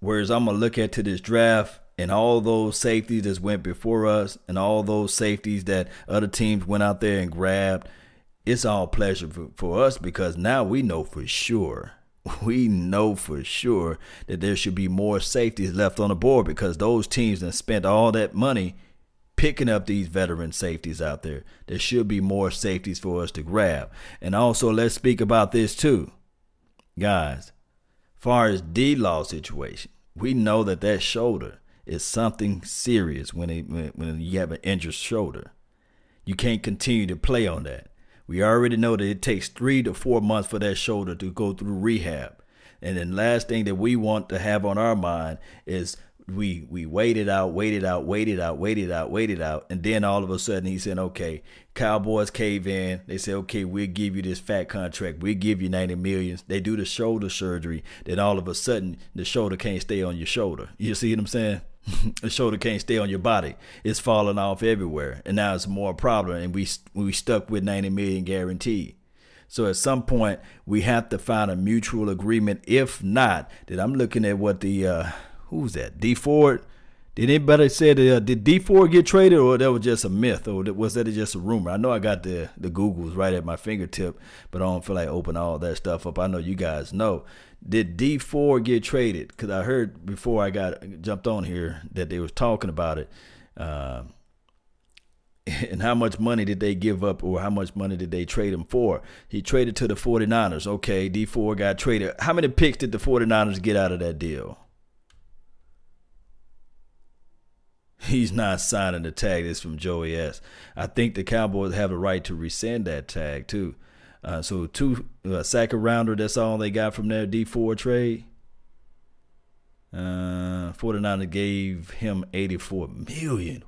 whereas I'm gonna look at to this draft and all those safeties that went before us and all those safeties that other teams went out there and grabbed. It's all pleasure for, for us because now we know for sure we know for sure that there should be more safeties left on the board because those teams that spent all that money picking up these veteran safeties out there. There should be more safeties for us to grab. And also, let's speak about this too, guys. Far as D Law situation, we know that that shoulder is something serious when it, when, when you have an injured shoulder. You can't continue to play on that. We already know that it takes three to four months for that shoulder to go through rehab. And then last thing that we want to have on our mind is we we waited out, waited out, waited out, waited out, waited out, and then all of a sudden he said, "Okay, Cowboys cave in." They say, "Okay, we'll give you this fat contract. We'll give you ninety millions. They do the shoulder surgery. Then all of a sudden the shoulder can't stay on your shoulder. You see what I'm saying? the shoulder can't stay on your body. It's falling off everywhere, and now it's more problem. And we we stuck with ninety million guaranteed. So at some point we have to find a mutual agreement. If not, that I'm looking at what the uh, who's that? Dee Ford. Did anybody say that, uh, did Dee Ford get traded, or that was just a myth, or was that just a rumor? I know I got the the Googles right at my fingertip, but I don't feel like open all that stuff up. I know you guys know. Did Dee Ford get traded? Because I heard before I got jumped on here that they was talking about it. Uh, and how much money did they give up or how much money did they trade him for? He traded to the 49ers. Okay, Dee Ford got traded. How many picks did the 49ers get out of that deal? He's not signing the tag. This from Joey S. I think the Cowboys have a right to rescind that tag too. Uh, so two uh, rounder. That's all they got from their Dee Ford trade. Uh, 49 gave him 84 million.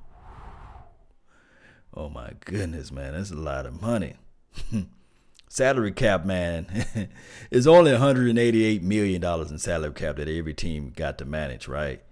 Oh my goodness, man, that's a lot of money. salary cap, man, is only 188 million dollars in salary cap that every team got to manage, right?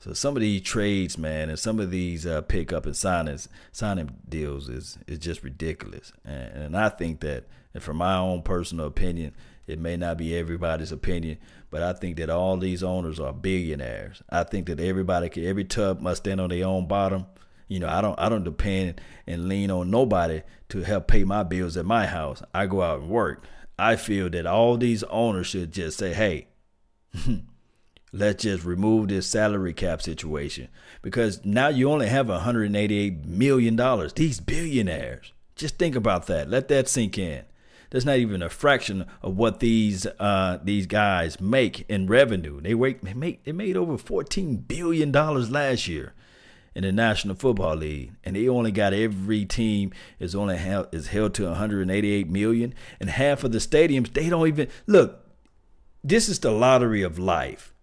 So some of these trades, man, and some of these uh, pickup and signings, signing deals is is just ridiculous. And, and I think that, and from my own personal opinion, it may not be everybody's opinion, but I think that all these owners are billionaires. I think that everybody, can, every tub must stand on their own bottom. You know, I don't, I don't depend and lean on nobody to help pay my bills at my house. I go out and work. I feel that all these owners should just say, "Hey." let's just remove this salary cap situation. Because now you only have 188 million dollars. These billionaires. Just think about that. Let that sink in. That's not even a fraction of what these uh, these guys make in revenue. They make, they made over 14 billion dollars last year in the National Football League, and they only got every team is only held, is held to 188 million, and half of the stadiums they don't even look. This is the lottery of life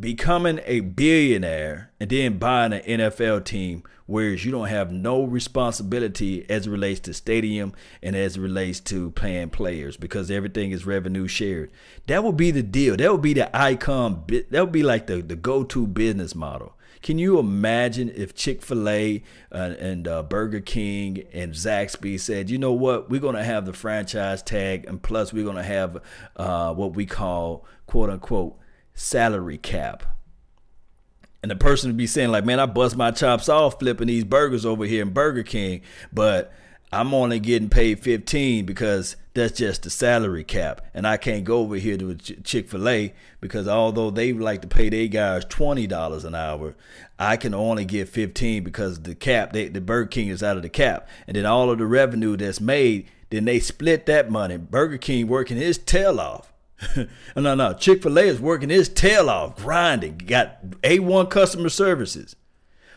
becoming a billionaire and then buying an NFL team, whereas you don't have no responsibility as it relates to stadium and as it relates to paying players because everything is revenue shared. That would be the deal. That would be the icon. That would be like the, the go to business model. Can you imagine if Chick fil A uh, and uh, Burger King and Zaxby said, you know what, we're going to have the franchise tag, and plus we're going to have uh, what we call, quote unquote, salary cap. And the person would be saying, like, man, I bust my chops off flipping these burgers over here in Burger King, but I'm only getting paid 15 because that's just the salary cap. And I can't go over here to Chick fil A because although they like to pay their guys $20 an hour, I can only get 15 because the cap, they, the Burger King is out of the cap. And then all of the revenue that's made, then they split that money. Burger King working his tail off. no, no. Chick fil A is working his tail off, grinding, got A1 customer services.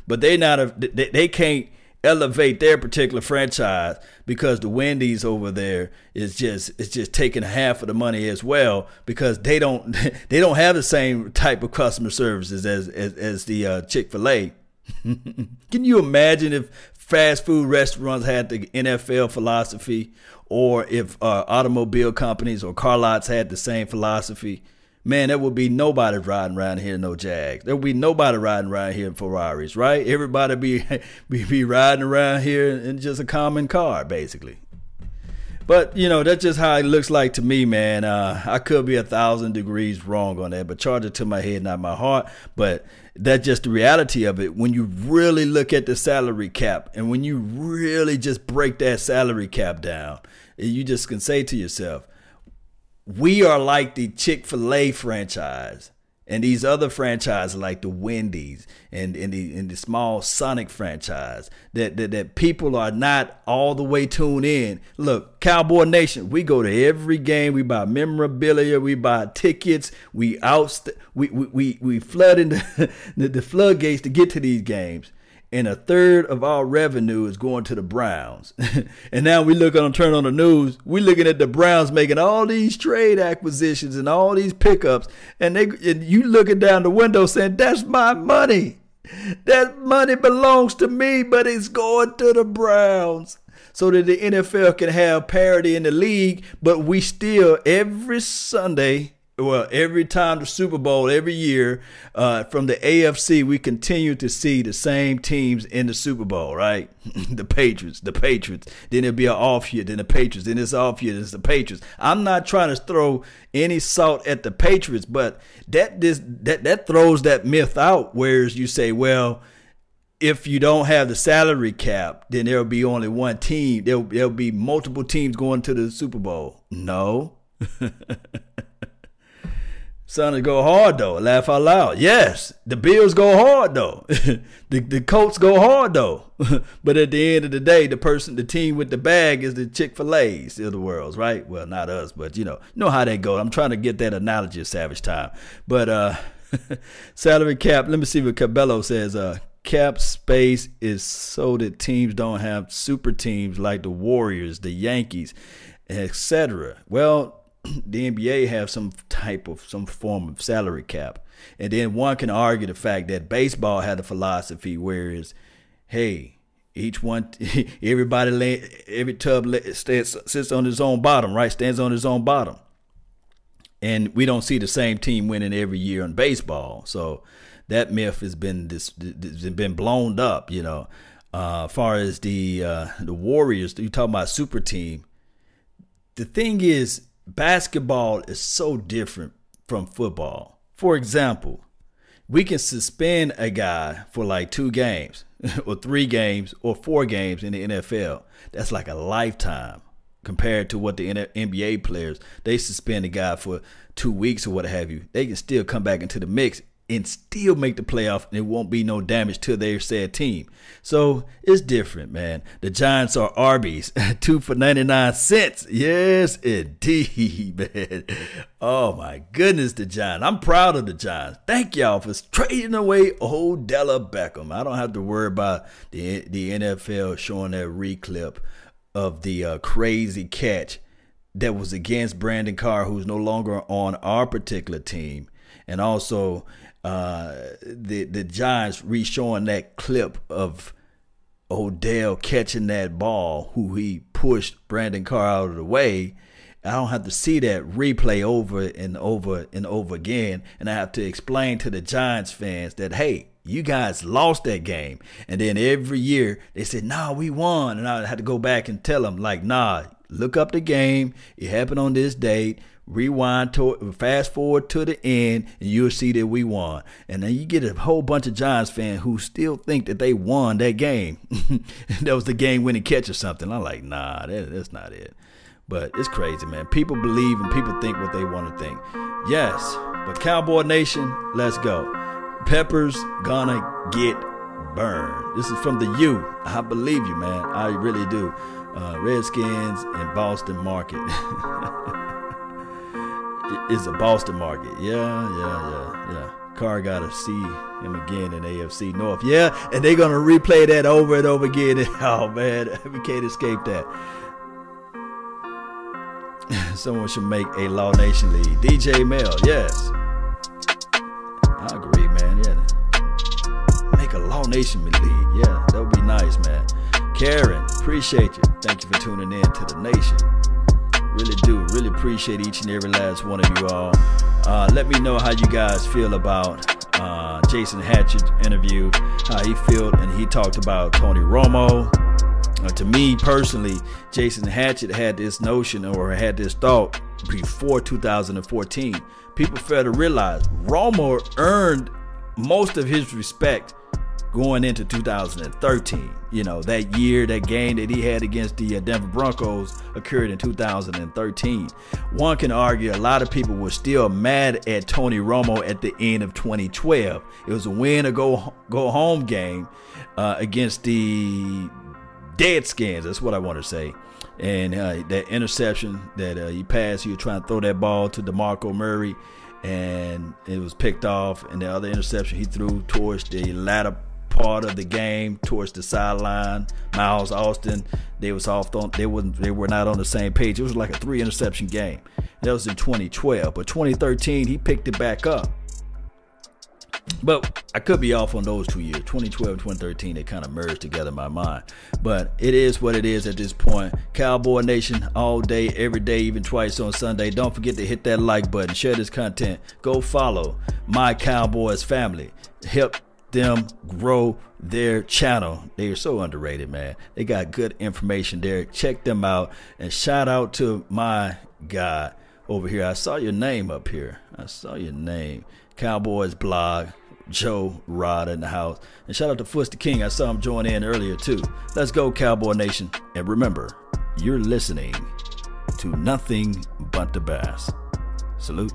But they not they, they can't elevate their particular franchise because the Wendy's over there is just it's just taking half of the money as well because they don't they don't have the same type of customer services as as, as the uh, Chick Fil A. Can you imagine if fast food restaurants had the NFL philosophy or if uh, automobile companies or car lots had the same philosophy, man, there would be nobody riding around here no Jags. There would be nobody riding around here in Ferraris, right? Everybody be be, be riding around here in just a common car, basically. But you know that's just how it looks like to me, man. Uh, I could be a thousand degrees wrong on that, but charge it to my head, not my heart. But that's just the reality of it. When you really look at the salary cap, and when you really just break that salary cap down, you just can say to yourself, we are like the Chick fil A franchise. And these other franchises like the Wendy's and, and, the, and the small Sonic franchise that, that that people are not all the way tuned in. Look, Cowboy Nation, we go to every game. We buy memorabilia. We buy tickets. We out. We we we, we flood into the, the floodgates to get to these games and a third of our revenue is going to the Browns. and now we look on turn on the news, we looking at the Browns making all these trade acquisitions and all these pickups, and they and you looking down the window saying, That's my money. That money belongs to me, but it's going to the Browns. So that the NFL can have parity in the league, but we still every Sunday well, every time the Super Bowl, every year uh, from the AFC, we continue to see the same teams in the Super Bowl, right? the Patriots, the Patriots. Then it'll be an off year, then the Patriots, then it's off year, then it's the Patriots. I'm not trying to throw any salt at the Patriots, but that this that that throws that myth out. Whereas you say, well, if you don't have the salary cap, then there'll be only one team. There'll, there'll be multiple teams going to the Super Bowl. No. Son, go hard though. Laugh out loud. Yes, the Bills go hard though. the the Colts go hard though. but at the end of the day, the person, the team with the bag is the Chick Fil A's of the world, right? Well, not us, but you know, know how they go. I'm trying to get that analogy of Savage Time. But uh, salary cap. Let me see what Cabello says. Uh, cap space is so that teams don't have super teams like the Warriors, the Yankees, etc. Well the NBA have some type of some form of salary cap. And then one can argue the fact that baseball had a philosophy whereas, hey, each one, everybody, lay, every tub stands, sits on his own bottom, right? Stands on his own bottom. And we don't see the same team winning every year in baseball. So that myth has been this, been blown up, you know. Uh, far as the uh, the Warriors, you talk about super team. The thing is, basketball is so different from football. For example, we can suspend a guy for like two games or three games or four games in the NFL. That's like a lifetime compared to what the NBA players, they suspend a guy for two weeks or what have you. They can still come back into the mix and still make the playoff and it won't be no damage to their said team. So it's different, man. The Giants are Arby's, two for 99 cents. Yes, indeed, man. Oh my goodness, the Giants. I'm proud of the Giants. Thank y'all for trading away Odell Beckham. I don't have to worry about the, the NFL showing that reclip of the uh, crazy catch that was against Brandon Carr, who's no longer on our particular team. And also uh, the the Giants re-showing that clip of Odell catching that ball, who he pushed Brandon Carr out of the way. I don't have to see that replay over and over and over again, and I have to explain to the Giants fans that hey, you guys lost that game, and then every year they said, "Nah, we won," and I had to go back and tell them like, "Nah, look up the game. It happened on this date rewind to fast forward to the end and you'll see that we won. And then you get a whole bunch of giants fans who still think that they won that game. That was the game winning catch or something. I'm like nah that, that's not it. But it's crazy man. People believe and people think what they want to think. Yes but cowboy nation let's go. Peppers gonna get burned. This is from the u. I believe you man. I really do. Uh, redskins and boston market is a Boston market. Yeah, yeah, yeah, yeah. Carr got to see him again in AFC North. Yeah, and they're gonna replay that over and over again. Oh man, we can't escape that. Someone should make a Law Nation league. DJ Mel, yes. I agree, man. Yeah. Make a Law Nation league. Yeah, that would be nice, man. Karen, appreciate you. Thank you for tuning in to the nation. Really do. Really appreciate each and every last one of you all. Uh, let me know how you guys feel about uh, Jason Hatchett's interview, how he felt, and he talked about Tony Romo. Uh, to me personally, Jason Hatchett had this notion or had this thought before 2014. People fail to realize Romo earned most of his respect going into 2013. You know, that year, that game that he had against the uh, Denver Broncos occurred in 2013. One can argue a lot of people were still mad at Tony Romo at the end of 2012. It was a win or go go home game uh, against the Deadskins. That's what I want to say. And uh, that interception that uh, he passed, he was trying to throw that ball to DeMarco Murray, and it was picked off. And the other interception he threw towards the latter part of the game towards the sideline. Miles Austin, they was off on they wasn't they were not on the same page. It was like a three interception game. That was in 2012, but 2013 he picked it back up. But I could be off on those two years. 2012 and 2013, they kind of merged together in my mind. But it is what it is at this point. Cowboy Nation, all day, every day, even twice on Sunday. Don't forget to hit that like button, share this content. Go follow my Cowboys family. Help them grow their channel. They are so underrated, man. They got good information there. Check them out. And shout out to my guy over here. I saw your name up here. I saw your name. Cowboys blog. Joe Rod in the house. And shout out to Foots the King. I saw him join in earlier too. Let's go, Cowboy Nation. And remember, you're listening to nothing but the bass. Salute.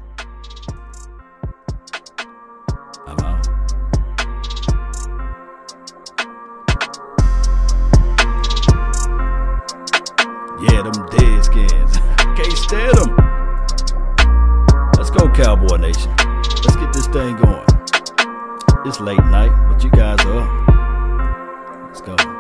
I'm out. Yeah, them dead skins. Can't stand them. Let's go, Cowboy Nation. Let's get this thing going. It's late night, but you guys are up. Let's go.